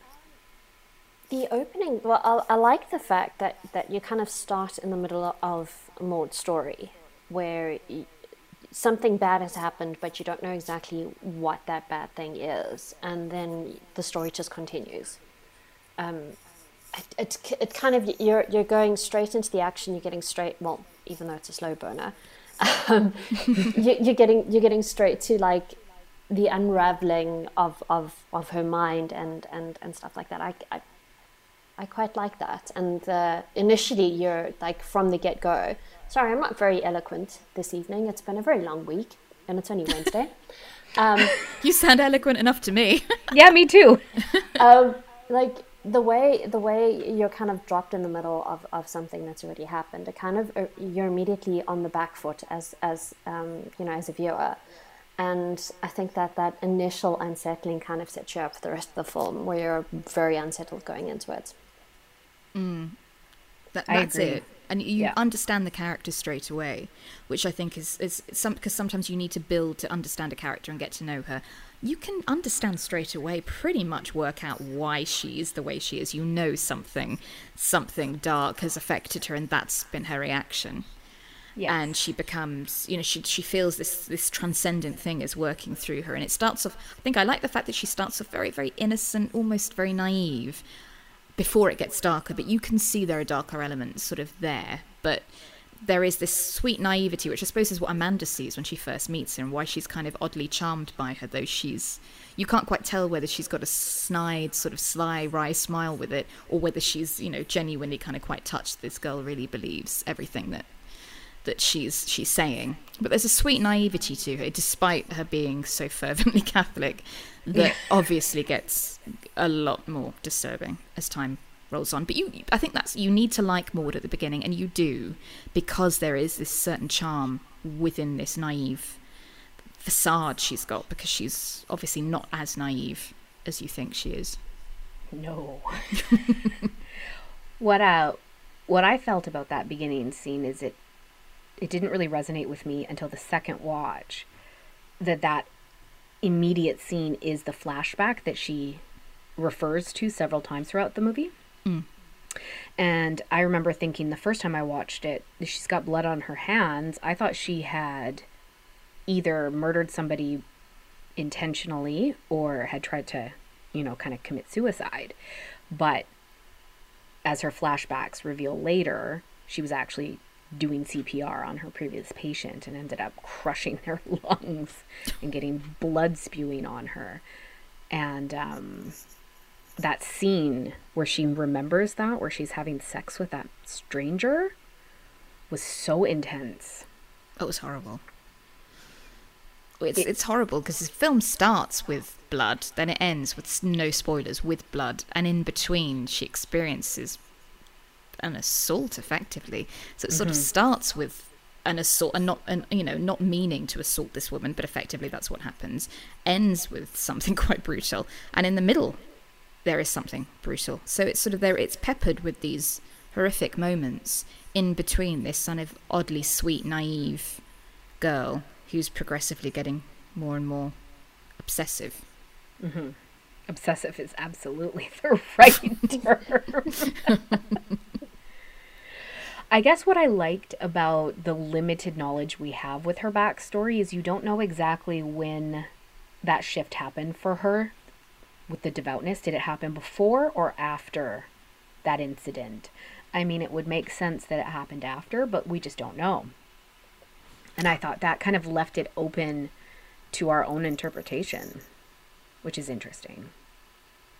the opening well I, I like the fact that that you kind of start in the middle of Maud's story where you, something bad has happened but you don't know exactly what that bad thing is and then the story just continues. Um, it's it kind of you're you're going straight into the action. You're getting straight. Well, even though it's a slow burner, um, you, you're getting you're getting straight to like the unraveling of, of, of her mind and, and, and stuff like that. I, I, I quite like that. And uh, initially, you're like from the get go. Sorry, I'm not very eloquent this evening. It's been a very long week, and it's only Wednesday. Um, you sound eloquent enough to me. yeah, me too. um, like the way the way you're kind of dropped in the middle of, of something that's already happened, it kind of uh, you're immediately on the back foot as as um, you know as a viewer, and I think that that initial unsettling kind of sets you up for the rest of the film, where you're very unsettled going into it. Mm. That, that's it and you yeah. understand the character straight away, which I think is is some because sometimes you need to build to understand a character and get to know her. You can understand straight away, pretty much work out why she is the way she is. You know something, something dark has affected her, and that's been her reaction. Yes. And she becomes, you know, she she feels this this transcendent thing is working through her, and it starts off. I think I like the fact that she starts off very very innocent, almost very naive before it gets darker, but you can see there are darker elements sort of there. But there is this sweet naivety, which I suppose is what Amanda sees when she first meets her, and why she's kind of oddly charmed by her, though she's. You can't quite tell whether she's got a snide, sort of sly, wry smile with it, or whether she's, you know, genuinely kind of quite touched. This girl really believes everything that that she's she's saying. But there's a sweet naivety to her, despite her being so fervently Catholic, that obviously gets a lot more disturbing as time rolls on. But you, I think that's you need to like Maud at the beginning, and you do because there is this certain charm within this naive facade she's got, because she's obviously not as naive as you think she is. No. what uh, what I felt about that beginning scene is it it didn't really resonate with me until the second watch that that immediate scene is the flashback that she refers to several times throughout the movie. Mm. And I remember thinking the first time I watched it, she's got blood on her hands. I thought she had either murdered somebody intentionally or had tried to, you know, kind of commit suicide. But as her flashbacks reveal later, she was actually doing CPR on her previous patient and ended up crushing their lungs and getting blood spewing on her. And um, that scene where she remembers that, where she's having sex with that stranger, was so intense. It was horrible. It's, it's horrible because the film starts with blood, then it ends with no spoilers with blood, and in between she experiences an assault effectively. So it sort mm-hmm. of starts with an assault and not and you know not meaning to assault this woman but effectively that's what happens ends with something quite brutal and in the middle there is something brutal. So it's sort of there it's peppered with these horrific moments in between this kind of oddly sweet naive girl who's progressively getting more and more obsessive. Mm-hmm. obsessive is absolutely the right term. I guess what I liked about the limited knowledge we have with her backstory is you don't know exactly when that shift happened for her with the devoutness. Did it happen before or after that incident? I mean, it would make sense that it happened after, but we just don't know. And I thought that kind of left it open to our own interpretation, which is interesting.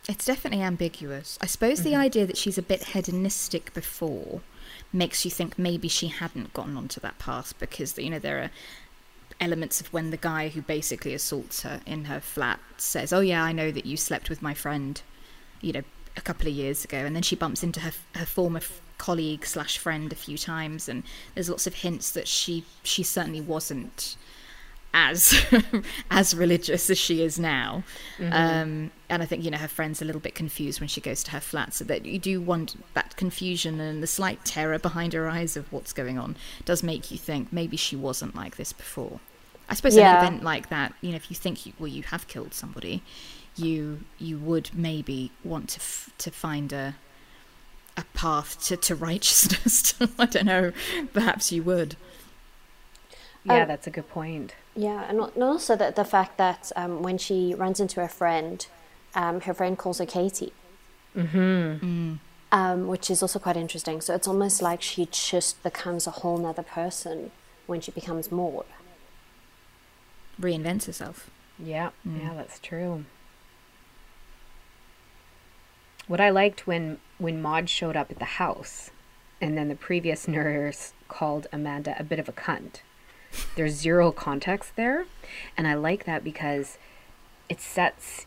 It's definitely ambiguous. I suppose mm-hmm. the idea that she's a bit hedonistic before makes you think maybe she hadn't gotten onto that path because you know there are elements of when the guy who basically assaults her in her flat says, "Oh yeah, I know that you slept with my friend," you know, a couple of years ago, and then she bumps into her her former colleague slash friend a few times, and there's lots of hints that she she certainly wasn't as as religious as she is now. Mm-hmm. Um, and I think you know her friend's a little bit confused when she goes to her flat, so that you do want that confusion and the slight terror behind her eyes of what's going on does make you think maybe she wasn't like this before. I suppose yeah. an event like that, you know, if you think you, well you have killed somebody, you you would maybe want to f- to find a a path to, to righteousness. I don't know. Perhaps you would. Yeah, um, that's a good point. Yeah, and also that the fact that um, when she runs into her friend, um, her friend calls her Katie. Mm-hmm. Mm. Um, which is also quite interesting. So it's almost like she just becomes a whole nother person when she becomes Maud. Reinvents herself. Yeah, mm. yeah, that's true. What I liked when when Maud showed up at the house, and then the previous nurse called Amanda a bit of a cunt. There's zero context there. And I like that because it sets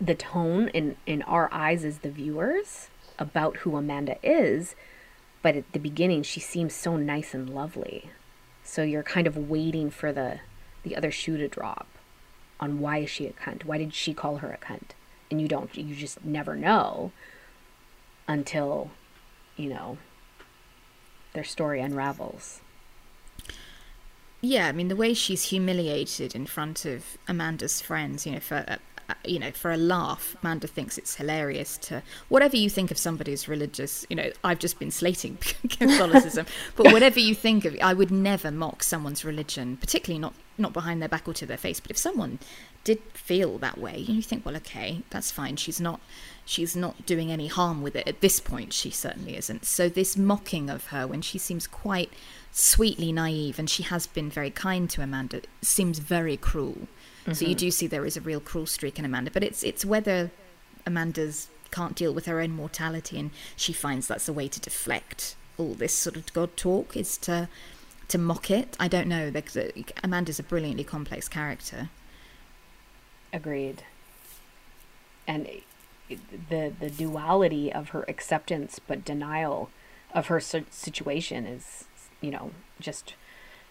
the tone in, in our eyes as the viewers about who Amanda is. But at the beginning, she seems so nice and lovely. So you're kind of waiting for the, the other shoe to drop on why is she a cunt? Why did she call her a cunt? And you don't, you just never know until, you know, their story unravels. Yeah, I mean the way she's humiliated in front of Amanda's friends, you know, for uh, Uh, you know, for a laugh, Amanda thinks it's hilarious to whatever you think of somebody's religious. You know, I've just been slating Catholicism, but whatever you think of, I would never mock someone's religion, particularly not not behind their back or to their face. But if someone did feel that way, you think, well, okay, that's fine. She's not she's not doing any harm with it at this point. She certainly isn't. So this mocking of her when she seems quite sweetly naive, and she has been very kind to Amanda, seems very cruel. Mm-hmm. So you mm-hmm. do see there is a real cruel streak in Amanda, but it's it's whether Amanda's can't deal with her own mortality, and she finds that's a way to deflect all this sort of God talk is to to mock it. I don't know. Amanda's a brilliantly complex character. Agreed. And the the duality of her acceptance but denial of her situation is you know, just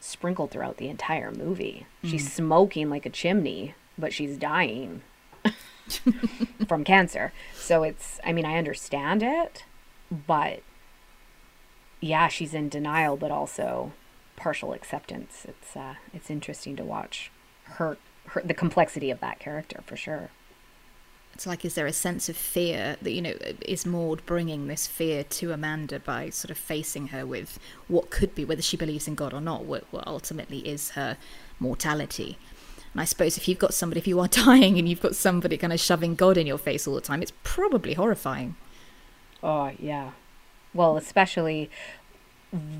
sprinkled throughout the entire movie. Mm. She's smoking like a chimney, but she's dying from cancer. So it's, I mean, I understand it, but yeah, she's in denial, but also partial acceptance. It's, uh, it's interesting to watch her, her, the complexity of that character for sure. It's like is there a sense of fear that you know is Maud bringing this fear to Amanda by sort of facing her with what could be whether she believes in God or not what, what ultimately is her mortality and I suppose if you've got somebody if you are dying and you've got somebody kind of shoving God in your face all the time it's probably horrifying Oh, yeah. Well, especially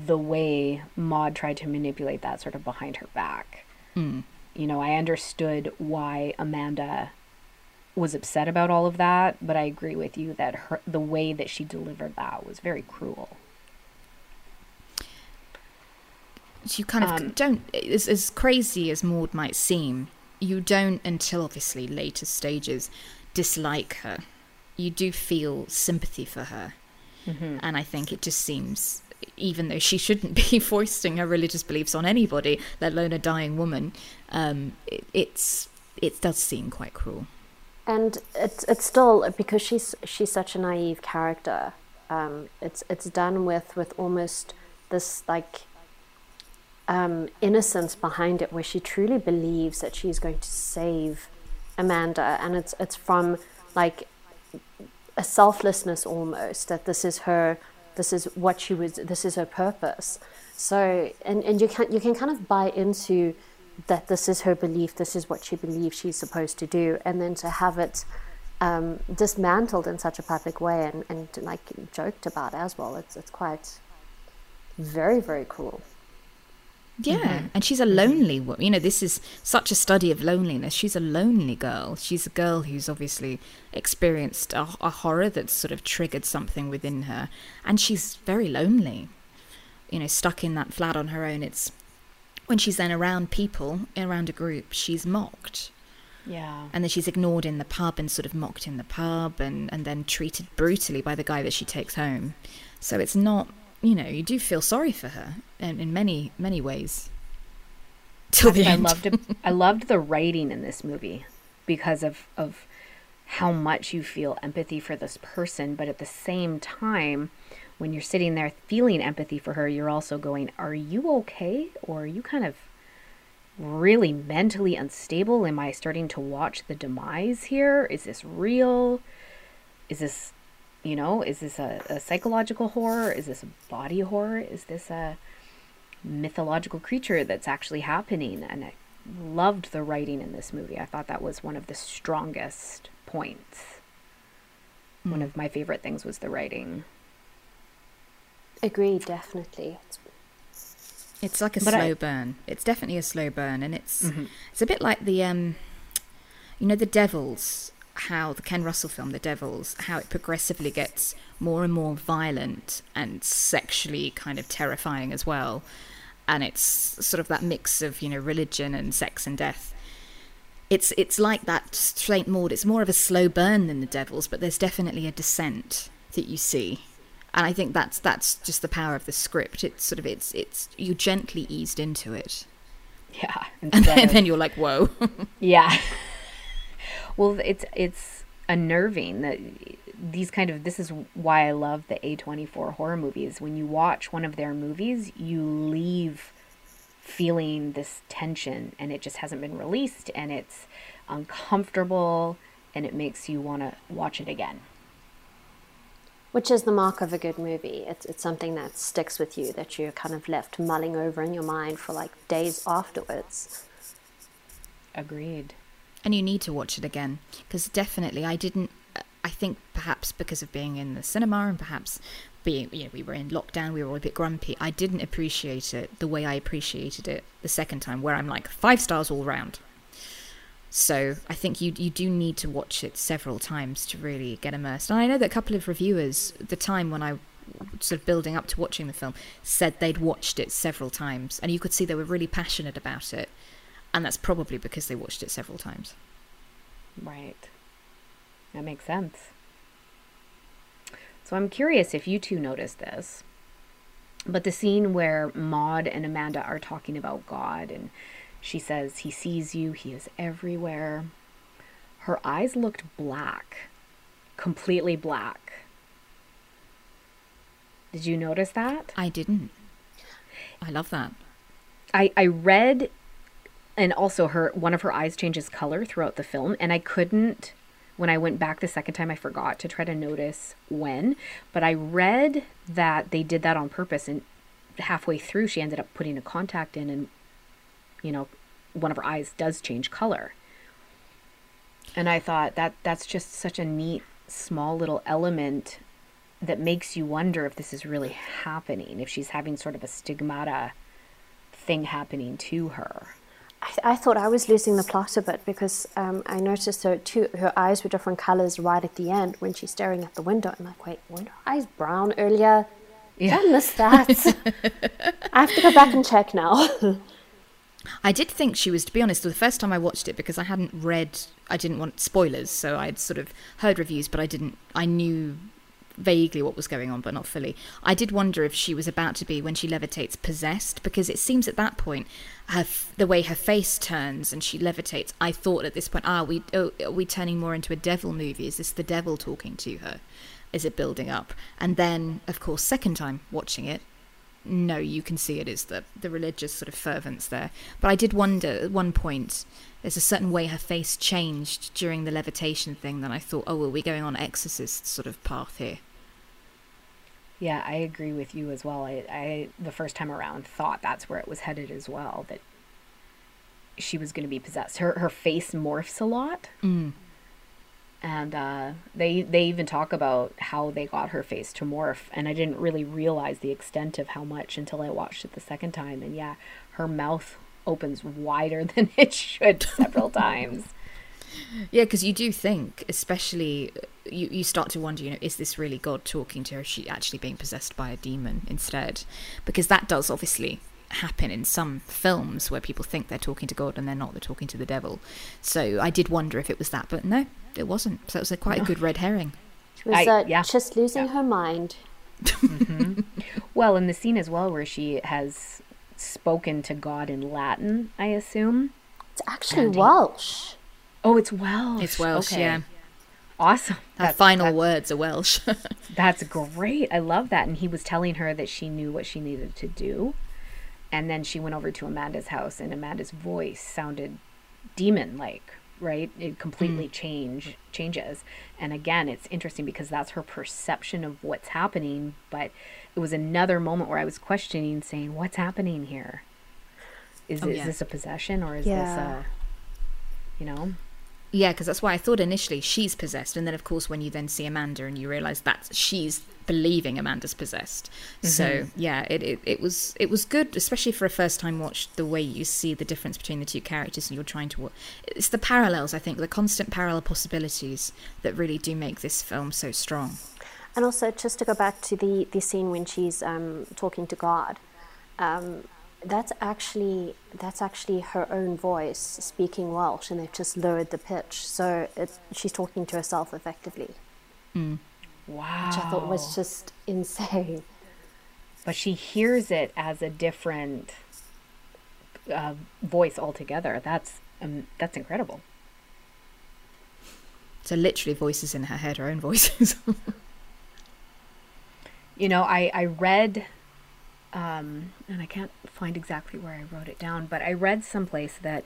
the way Maud tried to manipulate that sort of behind her back. mm. You know, I understood why Amanda was upset about all of that, but I agree with you that her the way that she delivered that was very cruel. you kind of Um, don't as, as crazy as maud might seem you don't until obviously later stages dislike her. You do feel sympathy for her. And i think it just seems even though she shouldn't be foisting her religious beliefs on anybody let alone a dying woman um, it, it's it does seem quite cruel and it's it's still because she's she's such a naive character. Um, it's it's done with with almost this like um, innocence behind it, where she truly believes that she's going to save Amanda, and it's it's from like a selflessness almost that this is her this is what she was this is her purpose so and, and you can you can kind of buy into that this is her belief this is what she believes she's supposed to do and then to have it um, dismantled in such a public way and, and like joked about as well it's it's quite very very cool Yeah, and she's a lonely woman. You know, this is such a study of loneliness. She's a lonely girl. She's a girl who's obviously experienced a, a horror that's sort of triggered something within her, and she's very lonely. You know, stuck in that flat on her own. It's when she's then around people, around a group, she's mocked. Yeah. And then she's ignored in the pub and sort of mocked in the pub and, and then treated brutally by the guy that she takes home. So it's not, you know, you do feel sorry for her in, in many, many ways. Till the I end. loved it. I loved the writing in this movie because of of how much you feel empathy for this person, but at the same time, when you're sitting there feeling empathy for her, you're also going, "Are you okay? Or are you kind of really mentally unstable? Am I starting to watch the demise here? Is this real? Is this, you know, is this a, a psychological horror? Is this a body horror? Is this a mythological creature that's actually happening and I loved the writing in this movie. I thought that was one of the strongest points. One hmm. of my favorite things was the writing. Agreed definitely It's- It's like a But I- slow burn. It's definitely a slow burn, and it's it's a bit like the um, you know, the Devils. How the Ken Russell film, The Devils, how it progressively gets more and more violent and sexually kind of terrifying as well, and it's sort of that mix of you know religion and sex and death. It's it's like that Saint Maud. It's more of a slow burn than The Devils, but there's definitely a descent that you see and I think that's that's just the power of the script. It's sort of it's it's you gently eased into it, Yeah. and then, of- then you're like, whoa. yeah. well, it's it's unnerving that these kind of this is why I love the A24 horror movies. When you watch one of their movies, you leave feeling this tension and it just hasn't been released and it's uncomfortable and it makes you want to watch it again. Which is the mark of a good movie it's, it's something that sticks with you that you're kind of left mulling over in your mind for like days afterwards Agreed. and you need to watch it again because definitely I didn't. Uh, I think perhaps because of being in the cinema and perhaps being you know we were in lockdown, we were all a bit grumpy. I didn't appreciate it the way I appreciated it the second time, where I'm like five stars all round. So I think you you do need to watch it several times to really get immersed. And I know that a couple of reviewers, the time when I sort of building up to watching the film, said they'd watched it several times, and you could see they were really passionate about it. And that's probably because they watched it several times. Right. That makes sense. So I'm curious if you two noticed this. But the scene where Maud and Amanda are talking about God and she says, He sees you, He is everywhere. Her eyes looked black, completely black. Did you notice that? I didn't. I love that. I, I read and also her one of her eyes changes color throughout the film and I couldn't when I went back the second time, I forgot to try to notice when, but I read that they did that on purpose. And halfway through, she ended up putting a contact in, and, you know, one of her eyes does change color. And I thought that that's just such a neat, small little element that makes you wonder if this is really happening, if she's having sort of a stigmata thing happening to her. I, I thought I was losing the plot a bit because um, I noticed her two her eyes were different colors right at the end when she's staring at the window. I'm like, wait, weren't her eyes brown earlier? Yeah. I missed that. I have to go back and check now. I did think she was, to be honest, the first time I watched it because I hadn't read, I didn't want spoilers, so I'd sort of heard reviews, but I didn't, I knew vaguely what was going on, but not fully. I did wonder if she was about to be, when she levitates, possessed, because it seems at that point, her, the way her face turns and she levitates, I thought at this point, ah, we, oh, are we turning more into a devil movie? Is this the devil talking to her? Is it building up? And then, of course, second time watching it, no, you can see it is the the religious sort of fervence there. But I did wonder at one point. There's a certain way her face changed during the levitation thing that I thought, oh, are we going on exorcist sort of path here? Yeah, I agree with you as well. I, I the first time around thought that's where it was headed as well. That she was going to be possessed. Her her face morphs a lot. Mm. And uh, they they even talk about how they got her face to morph and i didn't really realize the extent of how much until i watched it the second time and yeah her mouth opens wider than it should several times Yeah, because you do think, especially, you, you start to wonder, you know, is this really God talking to her? Is she actually being possessed by a demon instead? Because that does obviously happen in some films where people think they're talking to God and they're not, they're talking to the devil. So I did wonder if it was that, but no, it wasn't. So it was a quite a good red herring. She was I- uh, yeah. just losing Yeah. her mind. well in the scene as well where she has spoken to god in latin i assume It's actually Andy. Welsh. oh it's welsh It's Welsh, Okay. yeah. awesome Her That's- final that- words are Welsh. That's great. I love that. And he was telling her that she knew what she needed to do. And then she went over to Amanda's house, and Amanda's voice sounded demon like, right? It completely mm. change changes. And again, it's interesting because that's her perception of what's happening. But it was another moment where I was questioning, saying, "What's happening here? Is, Oh, is yeah. this a possession or is Yeah. this a, you know?" Yeah, because that's why I thought initially she's possessed, and then of course when you then see Amanda and you realise that she's believing Amanda's possessed. So yeah, it, it it was it was good, especially for a first time watch. The way you see the difference between the two characters, and you're trying to. wa- It's the parallels, I think, the constant parallel possibilities that really do make this film so strong. And also, just to go back to the, the scene when she's um, talking to God, um, that's actually that's actually her own voice speaking Welsh, and they've just lowered the pitch, so it, she's talking to herself effectively, Wow. which I thought was just insane. but she hears it as a different uh, voice altogether. That's um, that's incredible. So literally, voices in her head, her own voices. You know, I I read, um, and I can't find exactly where I wrote it down, but I read someplace that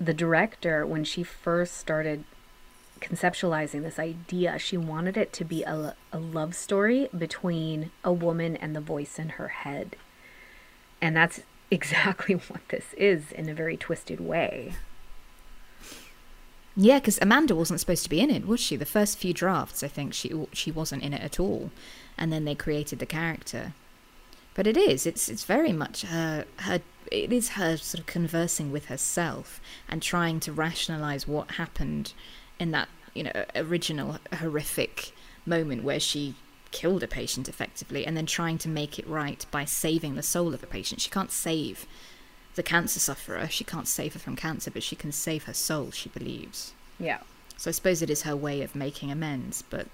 the director, when she first started conceptualizing this idea, she wanted it to be a, a love story between a woman and the voice in her head. And that's exactly what this is in a very twisted way. Yeah, because Amanda wasn't supposed to be in it, was she? The first few drafts, I think she she wasn't in it at all, and then they created the character. But it is. It's it's very much her her. It is her sort of conversing with herself and trying to rationalize what happened in that you know original horrific moment where she killed a patient effectively, and then trying to make it right by saving the soul of the patient. She can't save the cancer sufferer. She can't save her from cancer, but she can save her soul. She believes. Yeah. So I suppose it is her way of making amends, but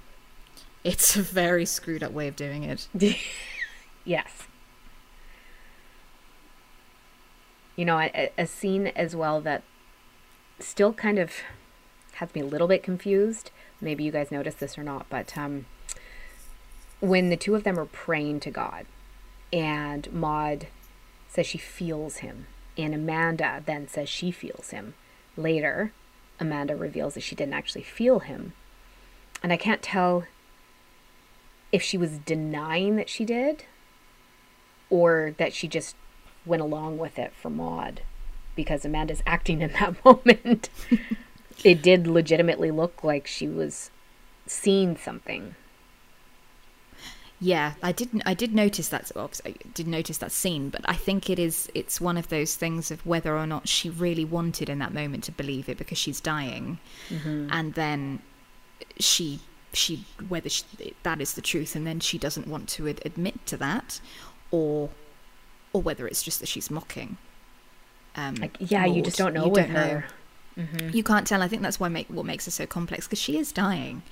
it's a very screwed up way of doing it. Yes. You know, a, a scene as well that still kind of has me a little bit confused. Maybe you guys noticed this or not, but um, when the two of them are praying to God, and Maud says she feels him, and Amanda then says she feels him. Later, Amanda reveals that she didn't actually feel him. And I can't tell if she was denying that she did or that she just went along with it for Maud because Amanda's acting in that moment. It did legitimately look like she was seeing something. Yeah, I didn't. I did notice that. I did notice that scene, but I think it is. It's one of those things of whether or not she really wanted in that moment to believe it because she's dying, mm-hmm. and then she she whether she, that is the truth, and then she doesn't want to ad- admit to that, or or whether it's just that she's mocking. Um, like, yeah, you just don't know you with don't her. Know. Mm-hmm. You can't tell. I think that's why make what makes her so complex because she is dying.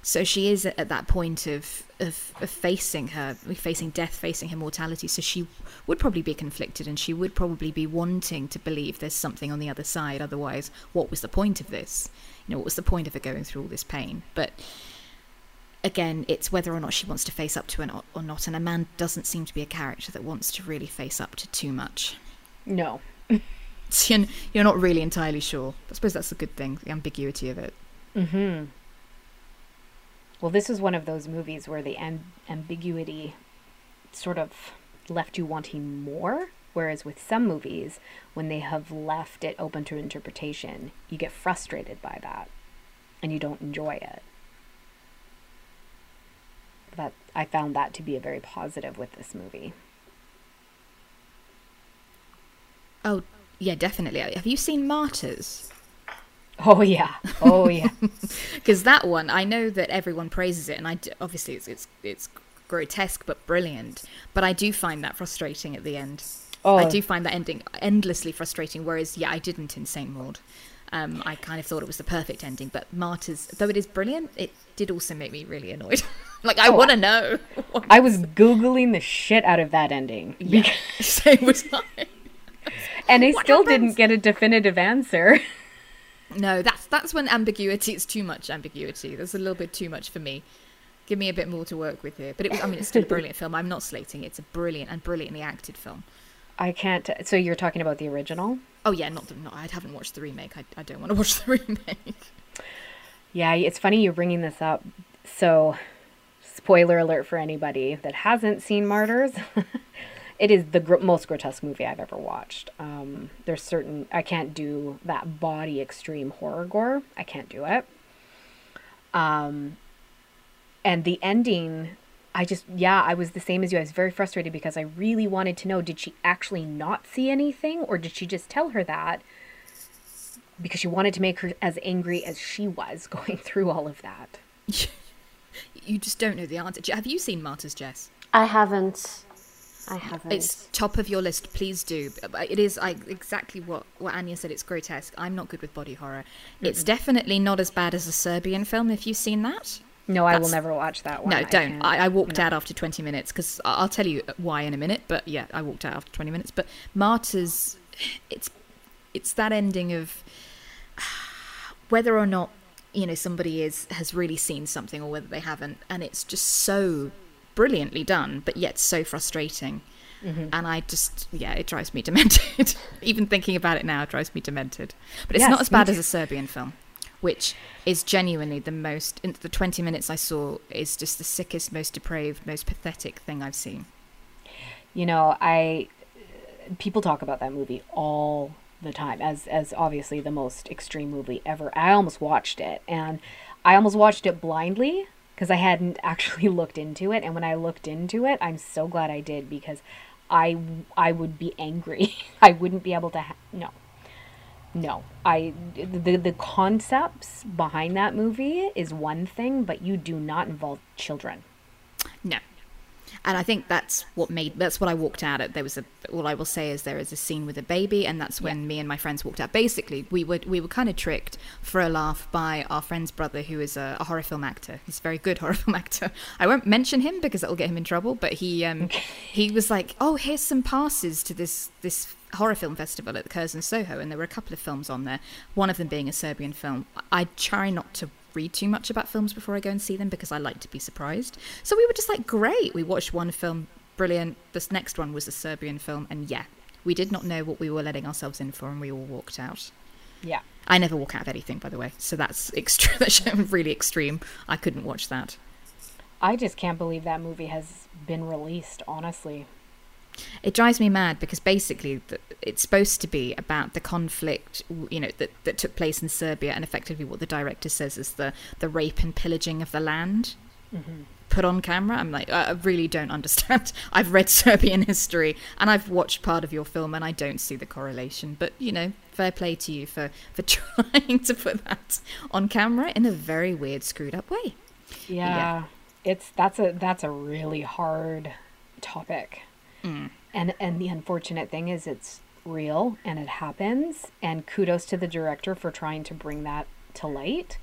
So she is at that point of, of, of facing her, facing death, facing her mortality. So she would probably be conflicted, and she would probably be wanting to believe there's something on the other side. Otherwise, what was the point of this? You know, what was the point of her going through all this pain? But again, it's whether or not she wants to face up to it or not. And Amanda doesn't seem to be a character that wants to really face up to too much. No. you're, you're not really entirely sure. I suppose that's a good thing, the ambiguity of it. Mm-hmm. Well, this is one of those movies where the amb- ambiguity sort of left you wanting more. Whereas with some movies, when they have left it open to interpretation, you get frustrated by that and you don't enjoy it. That I found that to be a very positive with this movie. Oh, yeah, definitely. Have you seen Martyrs? Oh yeah, oh yeah. Because that one, I know that everyone praises it, and I do, obviously it's, it's it's grotesque but brilliant. But I do find that frustrating at the end. Oh. I do find that ending endlessly frustrating. Whereas, yeah, I didn't in Saint Maud. Um, I kind of thought it was the perfect ending, but Martyrs, though it is brilliant, it did also make me really annoyed. like I oh, want to know. I was googling the shit out of that ending. Yeah, same was I. and I still happens? didn't get a definitive answer. No, that's that's when ambiguity is too much ambiguity. There's a little bit too much for me. Give me a bit more to work with here. But it, was, I mean, it's still a brilliant film. I'm not slating. It's a brilliant and brilliantly acted film. I can't. So you're talking about the original? Oh yeah, not the. No, I haven't watched the remake. I, I don't want to watch the remake. Yeah, it's funny you're bringing this up. So, spoiler alert for anybody that hasn't seen Martyrs. it is the gr- most grotesque movie I've ever watched. Um, there's certain I can't do that body extreme horror gore. I can't do it. Um, and the ending, I just yeah, I was the same as you. I was very frustrated because I really wanted to know: did she actually not see anything, or did she just tell her that? Because she wanted to make her as angry as she was going through all of that. you just don't know the answer. Have you seen Martyrs, Jess? I haven't. I haven't. It's top of your list. Please do. It is I, exactly what, what Anya said. It's grotesque. I'm not good with body horror. Mm-mm. It's definitely not as bad as a Serbian film. If you've seen that. No, I will never watch that one. No, don't. I, I walked no. out after 20 minutes because I'll tell you why in a minute. But yeah, I walked out after 20 minutes. But Martyrs, it's it's that ending of whether or not you know somebody is has really seen something or whether they haven't, and it's just so brilliantly done, but yet so frustrating. Mm-hmm. And I just, yeah, it drives me demented. Even thinking about it now drives me demented. But it's yes, not as bad as a Serbian film, which is genuinely the most, in the 20 minutes I saw, is just the sickest, most depraved, most pathetic thing I've seen. You know, I, people talk about that movie all the time as, as obviously the most extreme movie ever. I almost watched it and I almost watched it blindly because I hadn't actually looked into it. And when I looked into it, I'm so glad I did because I I would be angry. I wouldn't be able to. Ha- no, no. I the the concepts behind that movie is one thing, but you do not involve children. No, and I think that's what made that's what I walked out at. There was a all I will say is there is a scene with a baby, and that's when yeah. me and my friends walked out. Basically, we were we were kind of tricked for a laugh by our friend's brother, who is a, a horror film actor. He's a very good horror film actor. I won't mention him because it'll get him in trouble. But he um he was like, oh, here's some passes to this this horror film festival at the Curzon Soho, and there were a couple of films on there. One of them being a Serbian film. I try not to read too much about films before I go and see them because I like to be surprised. So we were just like, great. We watched one film, brilliant. This next one was a Serbian film, and yeah, we did not know what we were letting ourselves in for, and we all walked out. Yeah. I never walk out of anything, by the way. So that's extreme. That's really extreme. I couldn't watch that. I just can't believe that movie has been released. Honestly, it drives me mad because basically it's supposed to be about the conflict, you know, that that took place in Serbia, and effectively what the director says is the the rape and pillaging of the land. Mm-hmm put on camera. I'm like, I really don't understand. I've read Serbian history and I've watched part of your film and I don't see the correlation. But, you know, fair play to you for, for trying to put that on camera in a very weird, screwed up way. Yeah. yeah. It's that's a that's a really hard topic. Mm. And and the unfortunate thing is it's real and it happens and kudos to the director for trying to bring that to light.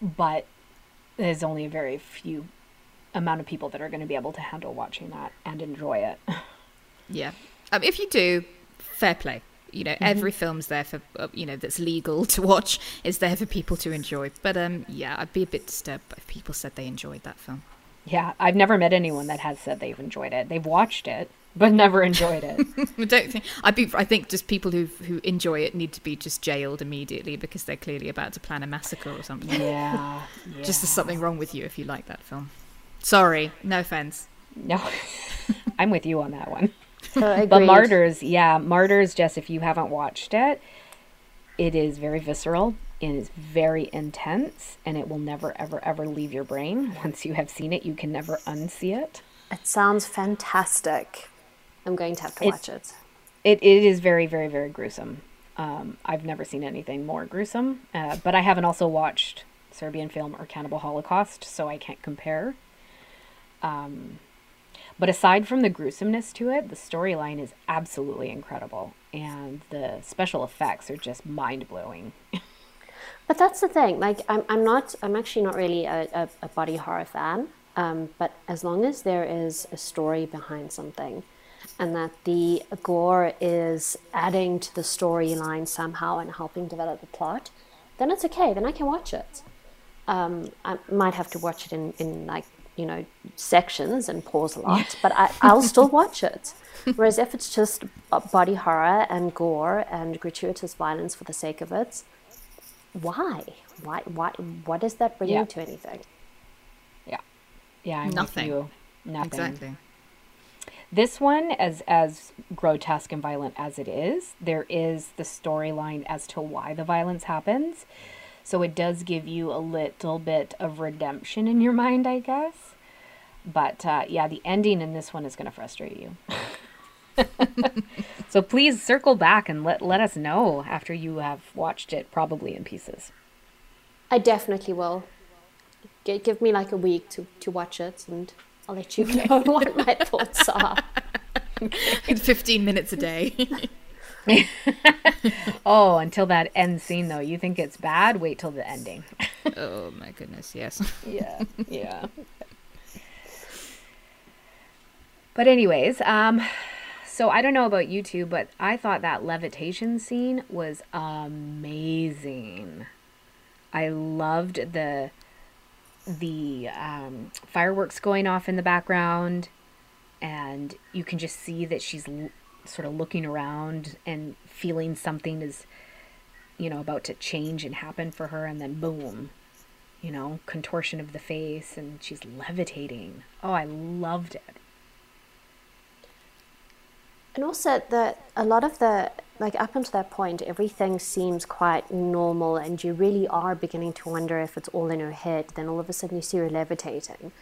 But there's only a very few amount of people that are going to be able to handle watching that and enjoy it. yeah. Um, if you do, fair play. You know, mm-hmm. every film's there for, uh, you know, that's legal to watch is there for people to enjoy. But um, yeah, I'd be a bit disturbed if people said they enjoyed that film. Yeah, I've never met anyone that has said they've enjoyed it. They've watched it, but never enjoyed it. I don't think I'd be. I think just people who who enjoy it need to be just jailed immediately because they're clearly about to plan a massacre or something. Yeah, yeah. just there's something wrong with you if you like that film. Sorry, no offense. No, I'm with you on that one. Uh, but Martyrs, yeah, Martyrs, Jess, if you haven't watched it, it is very visceral. It is very intense, and it will never, ever, ever leave your brain. Once you have seen it, you can never unsee it. It sounds fantastic. I'm going to have to watch it. It, it is very, very, very gruesome. Um, I've never seen anything more gruesome, uh, but I haven't also watched Serbian film or Cannibal Holocaust, so I can't compare. Um, but aside from the gruesomeness to it, the storyline is absolutely incredible, and the special effects are just mind blowing. but that's the thing. Like, I'm, I'm not. I'm actually not really a, a, a body horror fan. Um, but as long as there is a story behind something, and that the gore is adding to the storyline somehow and helping develop the plot, then it's okay. Then I can watch it. Um, I might have to watch it in, in like you know sections and pause a lot, but I, I'll still watch it. Whereas if it's just body horror and gore and gratuitous violence for the sake of it, why? Why? Why? What does that bring yeah. to anything? Yeah, yeah, I'm nothing. Nothing. Exactly. This one, as as grotesque and violent as it is, there is the storyline as to why the violence happens. So it does give you a little bit of redemption in your mind, I guess. But uh, yeah, the ending in this one is going to frustrate you. so please circle back and let, let us know after you have watched it, probably in pieces. I definitely will. G- give me like a week to, to watch it and I'll let you know what my thoughts are. 15 minutes a day. oh, until that end scene though. You think it's bad? Wait till the ending. oh my goodness, yes. yeah, yeah. But anyways, um so I don't know about you two, but I thought that levitation scene was amazing. I loved the the um, fireworks going off in the background, and you can just see that she's sort of looking around and feeling something is, you know, about to change and happen for her, and then boom, you know, contortion of the face, and she's levitating. Oh, I loved it. And also that a lot of the like up until that point, everything seems quite normal, and you really are beginning to wonder if it's all in her head. Then all of a sudden, you see her levitating,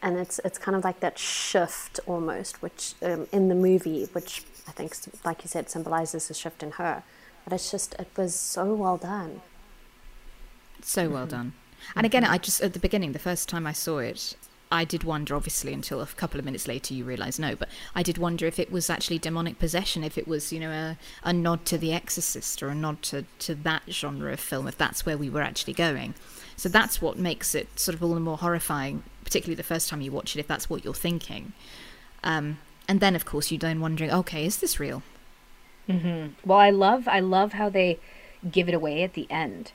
and it's it's kind of like that shift almost, which um, in the movie, which I think, like you said, symbolizes a shift in her. But it's just, it was so well done. So well mm-hmm. done. And again, I just, at the beginning, the first time I saw it, I did wonder, obviously, until a couple of minutes later you realise no, but I did wonder if it was actually demonic possession, if it was, you know, a, a nod to The Exorcist or a nod to, to that genre of film, if that's where we were actually going. So that's what makes it sort of all the more horrifying, particularly the first time you watch it, if that's what you're thinking. Um, and then of course you're then wondering okay is this real mm-hmm. well i love i love how they give it away at the end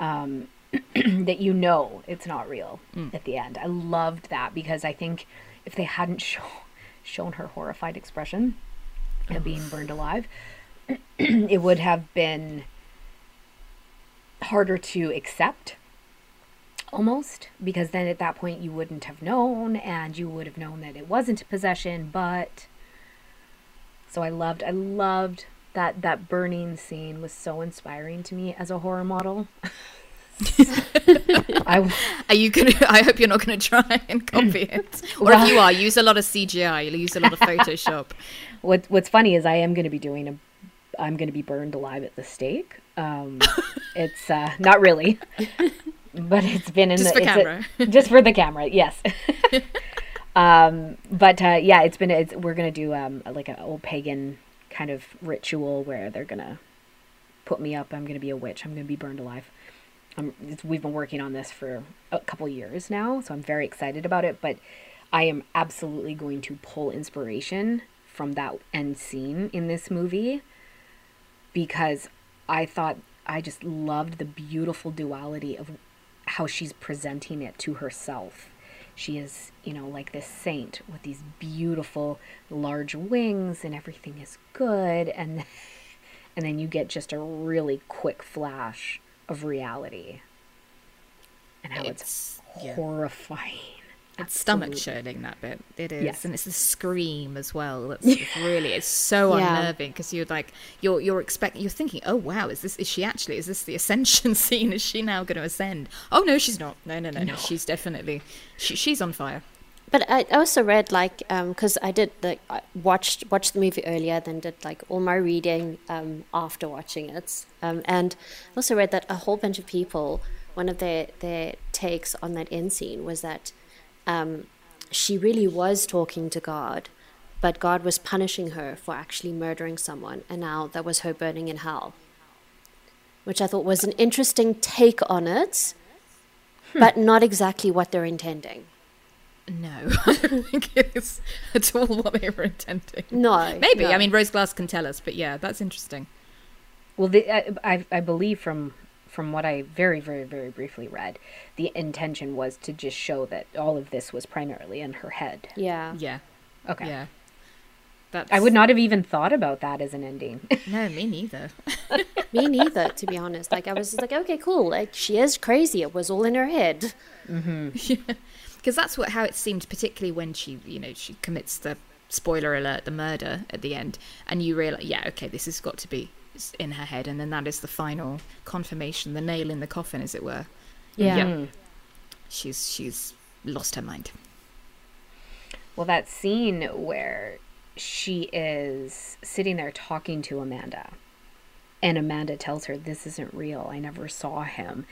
um, that you know it's not real mm. at the end. I loved that because i think if they hadn't show, shown her horrified expression at being burned alive it would have been harder to accept almost because then at that point you wouldn't have known and you would have known that it wasn't a possession but so i loved i loved that that burning scene was so inspiring to me as a horror model I, are you gonna i hope you're not gonna try and copy it or well, if you are use a lot of cgi you'll use a lot of photoshop what what's funny is i am going to be doing a i'm going to be burned alive at the stake um it's uh not really but it's been in just the for camera. A, just for the camera, yes. um, but uh, yeah, it's been it's, we're gonna do um, like an old pagan kind of ritual where they're gonna put me up. I'm gonna be a witch. I'm gonna be burned alive. Um, we've been working on this for a couple years now, so I'm very excited about it. But I am absolutely going to pull inspiration from that end scene in this movie because I thought I just loved the beautiful duality of how she's presenting it to herself. She is, you know, like this saint with these beautiful large wings and everything is good and and then you get just a really quick flash of reality and how it's, it's horrifying. It's stomach churning that bit. It is, yes. and it's the scream as well. That's really it's so yeah. unnerving because you're like you're you're expecting you're thinking, oh wow, is this is she actually is this the ascension scene? Is she now going to ascend? Oh no, she's not. No, no, no, no. She's definitely she, she's on fire. But I also read like because um, I did like I watched watched the movie earlier, then did like all my reading um, after watching it, um, and also read that a whole bunch of people one of their their takes on that end scene was that um, she really was talking to God, but God was punishing her for actually murdering someone, and now that was her burning in hell. Which I thought was an interesting take on it, hmm. but not exactly what they're intending. No, I don't think it's at all what they were intending. No, maybe. No. I mean, Rose Glass can tell us, but yeah, that's interesting. Well, the, I, I, I believe from from what I very, very, very briefly read, the intention was to just show that all of this was primarily in her head. Yeah. Yeah. Okay. Yeah. That's... I would not have even thought about that as an ending. no, me neither. me neither, to be honest. Like I was like, okay, cool. Like she is crazy. It was all in her head. Mm-hmm. Yeah. Because that's what how it seemed, particularly when she, you know, she commits the spoiler alert, the murder at the end, and you realize, yeah, okay, this has got to be in her head, and then that is the final confirmation, the nail in the coffin, as it were. Yeah. yeah. Mm. She's she's lost her mind. Well, that scene where she is sitting there talking to Amanda, and Amanda tells her, This isn't real. I never saw him.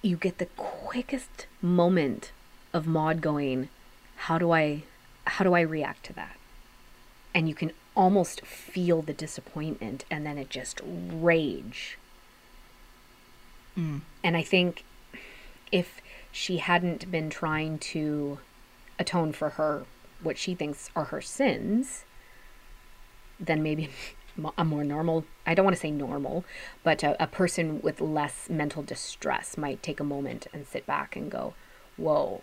You get the quickest moment of Maud going, How do I how do I react to that? And you can almost feel the disappointment and then it just rage. Mm. And I think if she hadn't been trying to atone for her what she thinks are her sins, then maybe a more normal, I don't want to say normal, but a, a person with less mental distress might take a moment and sit back and go, whoa,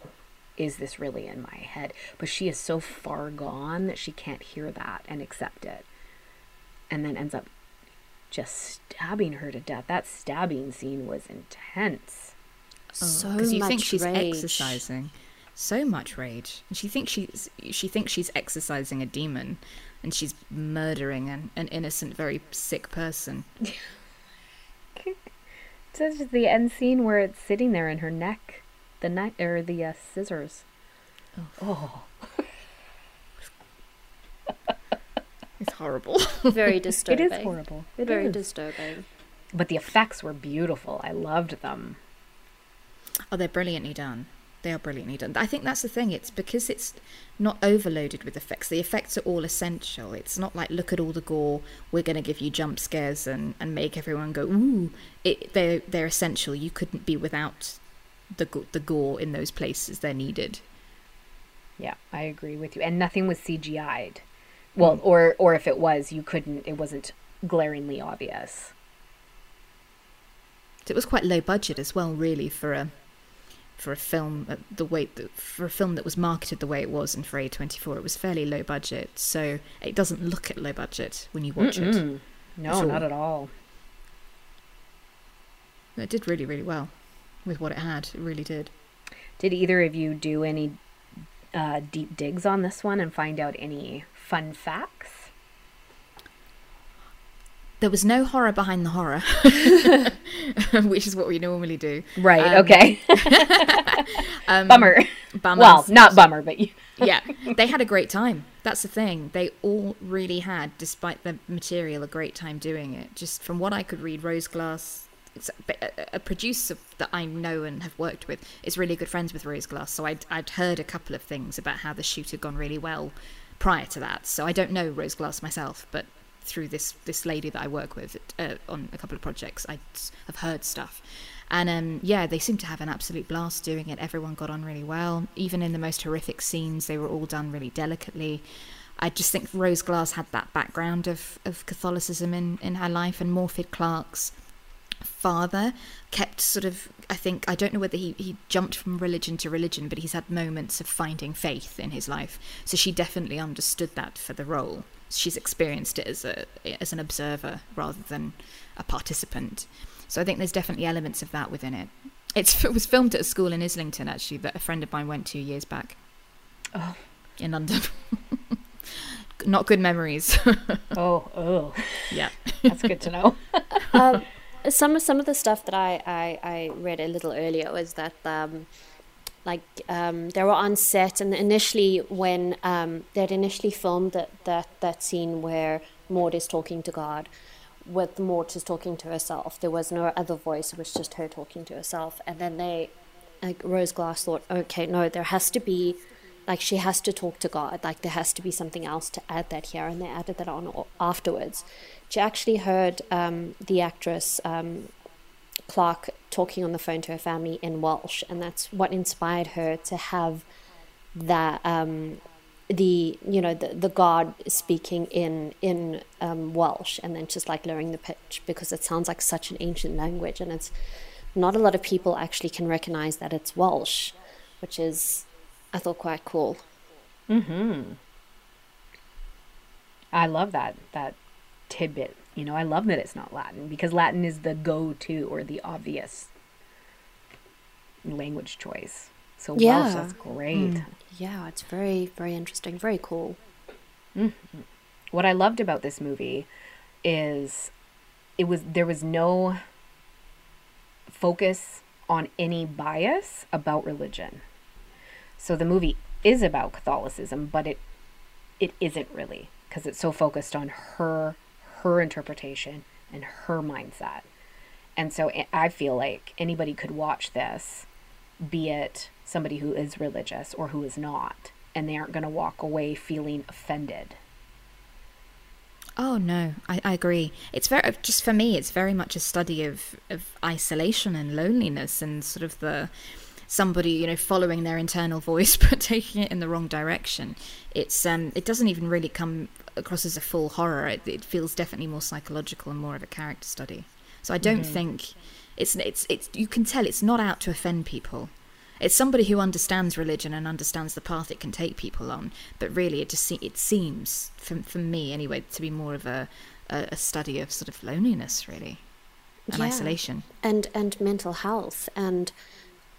is this really in my head? But she is so far gone that she can't hear that and accept it. And then ends up just stabbing her to death. That stabbing scene was intense. Oh, so because you think she's rage. exercising so much rage, and she thinks she's she thinks she's exorcising a demon, and she's murdering an, an innocent, very sick person. It's just the end scene where it's sitting there in her neck the knife or the uh, scissors. Oh. oh. it's horrible. Very disturbing. It is horrible. It Very is. disturbing. But the effects were beautiful. I loved them. Oh, they're brilliantly done. They are brilliantly done. I think that's the thing. It's because it's not overloaded with effects. The effects are all essential. It's not like look at all the gore. We're going to give you jump scares and, and make everyone go ooh. It, they're they're essential. You couldn't be without the the gore in those places they're needed. Yeah, I agree with you. And nothing was CGI'd. Well, mm. or or if it was, you couldn't. It wasn't glaringly obvious. It was quite low budget as well, really, for a for a film uh, the way that, for a film that was marketed the way it was and for A24. It was fairly low budget, so it doesn't look at low budget when you watch Mm-mm. it. No, at not at all. it did really, really well with what it had. It really did. Did either of you do any uh, deep digs on this one and find out any fun facts? There was no horror behind the horror, which is what we normally do. Right. Um, okay. Um, bummer. bummer. Well, not bummer, but you. yeah, they had a great time. That's the thing. They all really had, despite the material, a great time doing it. Just from what I could read, Rose Glass, a producer that I know and have worked with, is really good friends with Rose Glass. So I'd, I'd heard a couple of things about how the shoot had gone really well prior to that. So I don't know Rose Glass myself, but through this this lady that I work with uh, on a couple of projects, I have heard stuff. And um, yeah, they seemed to have an absolute blast doing it. Everyone got on really well. Even in the most horrific scenes, they were all done really delicately. I just think Rose Glass had that background of, of Catholicism in, in her life, and Morfydd Clark's father kept sort of I think I don't know whether he, he jumped from religion to religion, but he's had moments of finding faith in his life. So she definitely understood that for the role. She's experienced it as a as an observer rather than a participant. So I think there's definitely elements of that within it. It's, it was filmed at a school in Islington actually that a friend of mine went to years back. Oh. In London. Not good memories. oh, oh. Yeah. That's good to know. um, some some of the stuff that I, I, I read a little earlier was that um, like um, they were on set and initially when um, they'd initially filmed that, that that scene where Maud is talking to God with Maud is talking to herself. There was no other voice. It was just her talking to herself. And then they like Rose Glass thought okay no there has to be like she has to talk to God. Like there has to be something else to add that here. And they added that on afterwards she actually heard um, the actress um, Clark talking on the phone to her family in Welsh, and that's what inspired her to have that um, the you know the the God speaking in in um, Welsh, and then just like lowering the pitch because it sounds like such an ancient language, and it's not a lot of people actually can recognize that it's Welsh, which is I thought quite cool. Hmm. I love that that tidbit. You know, I love that it's not Latin because Latin is the go to or the obvious language choice. So yeah. Welsh, that's great. Mm. Yeah, it's very, very interesting, very cool. Mm-hmm. What I loved about this movie is it was there was no focus on any bias about religion. So the movie is about Catholicism, but it it isn't really because it's so focused on her her interpretation and her mindset. And so I feel like anybody could watch this, be it somebody who is religious or who is not, and they aren't going to walk away feeling offended. Oh no, I, I agree. It's very just for me. It's very much a study of of isolation and loneliness and sort of the somebody you know following their internal voice but taking it in the wrong direction. It's um it doesn't even really come across as a full horror. It, it, feels definitely more psychological and more of a character study. So I don't mm-hmm. think it's it's it's you can tell it's not out to offend people. It's somebody who understands religion and understands the path it can take people on. But really, it just it seems for for me anyway to be more of a a, a study of sort of loneliness, really, and yeah. isolation, and and mental health, and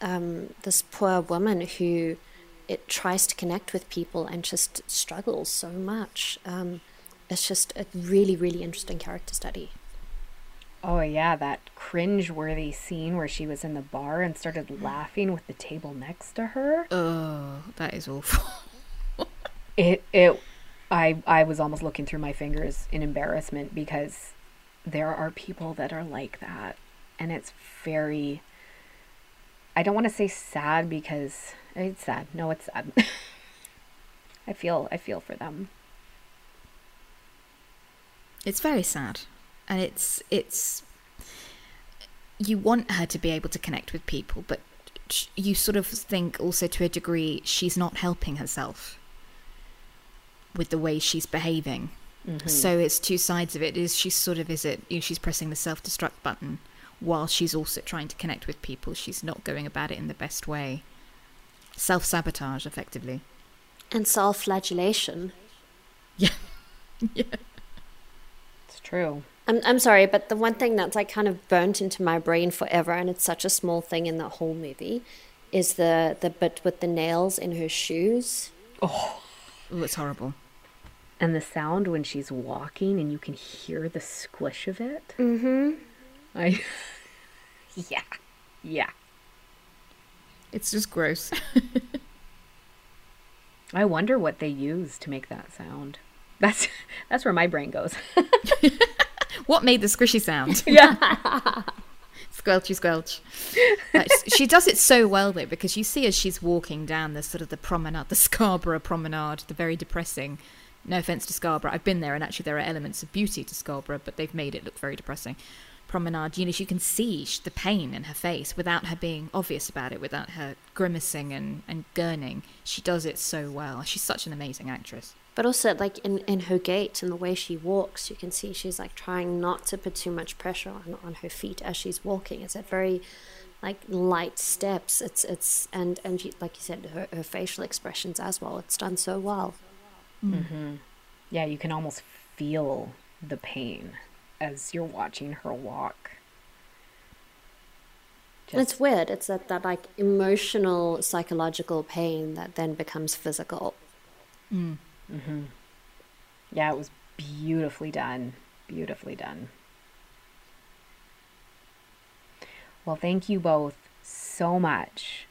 um, this poor woman who it tries to connect with people and just struggles so much. Um, it's just a really, really interesting character study. Oh yeah, that cringe-worthy scene where she was in the bar and started laughing with the table next to her. Oh, that is awful. it it I I was almost looking through my fingers in embarrassment because there are people that are like that and it's very I don't want to say sad because it's sad. No, it's sad. I feel I feel for them. It's very sad. And it's it's you want her to be able to connect with people, but you sort of think also to a degree she's not helping herself with the way she's behaving. Mm-hmm. So it's two sides of it. Is she sort of is it you know, she's pressing the self destruct button while she's also trying to connect with people. She's not going about it in the best way self sabotage, effectively. And self flagellation. Yeah. yeah. It's true. I'm, I'm sorry, but the one thing that's like kind of burnt into my brain forever, and it's such a small thing in the whole movie, is the the bit with the nails in her shoes. Oh, it's horrible. And the sound when she's walking and you can hear the squish of it. Mm-hmm. I Yeah. Yeah. It's just gross. I wonder what they use to make that sound. That's that's where my brain goes. what made the squishy sound? yeah. Squelchy squelch. Uh, she does it so well though, because you see as she's walking down the sort of the promenade, the Scarborough promenade, the very depressing. No offense to Scarborough, I've been there, and actually there are elements of beauty to Scarborough, but they've made it look very depressing. Promenade, you know, you can see the pain in her face without her being obvious about it, without her grimacing and, and gurning. She does it so well. She's such an amazing actress but also like in, in her gait and the way she walks you can see she's like trying not to put too much pressure on, on her feet as she's walking it's at very like light steps it's it's and and she, like you said her, her facial expressions as well it's done so well mm-hmm. yeah you can almost feel the pain as you're watching her walk Just... It's weird. It's that, that like emotional, psychological pain that then becomes physical. Mm. Mm-hmm. Yeah, it was beautifully done. Beautifully done. Well, thank you both so much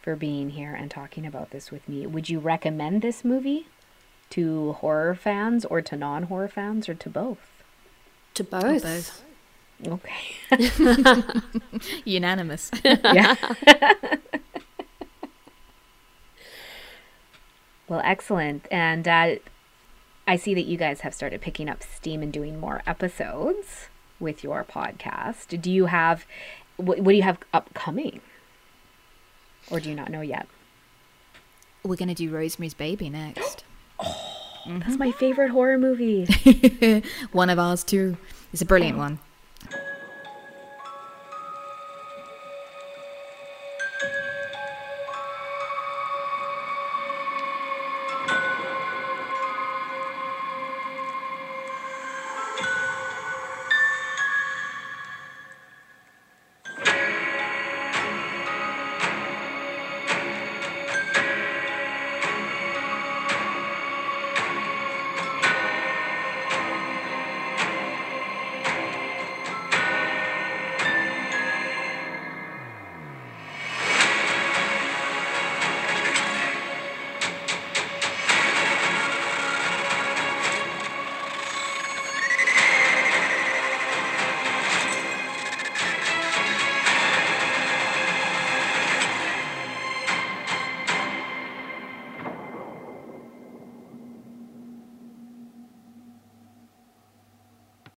for being here and talking about this with me. Would you recommend this movie to horror fans or to non horror fans or to both? To both. both. Okay. Unanimous. yeah. Well, excellent. And uh, I see that you guys have started picking up steam and doing more episodes with your podcast. Do you have, what, what do you have upcoming? Or do you not know yet? We're going to do Rosemary's Baby next. Mm-hmm. That's my favorite horror movie. one of ours, too. It's a brilliant one.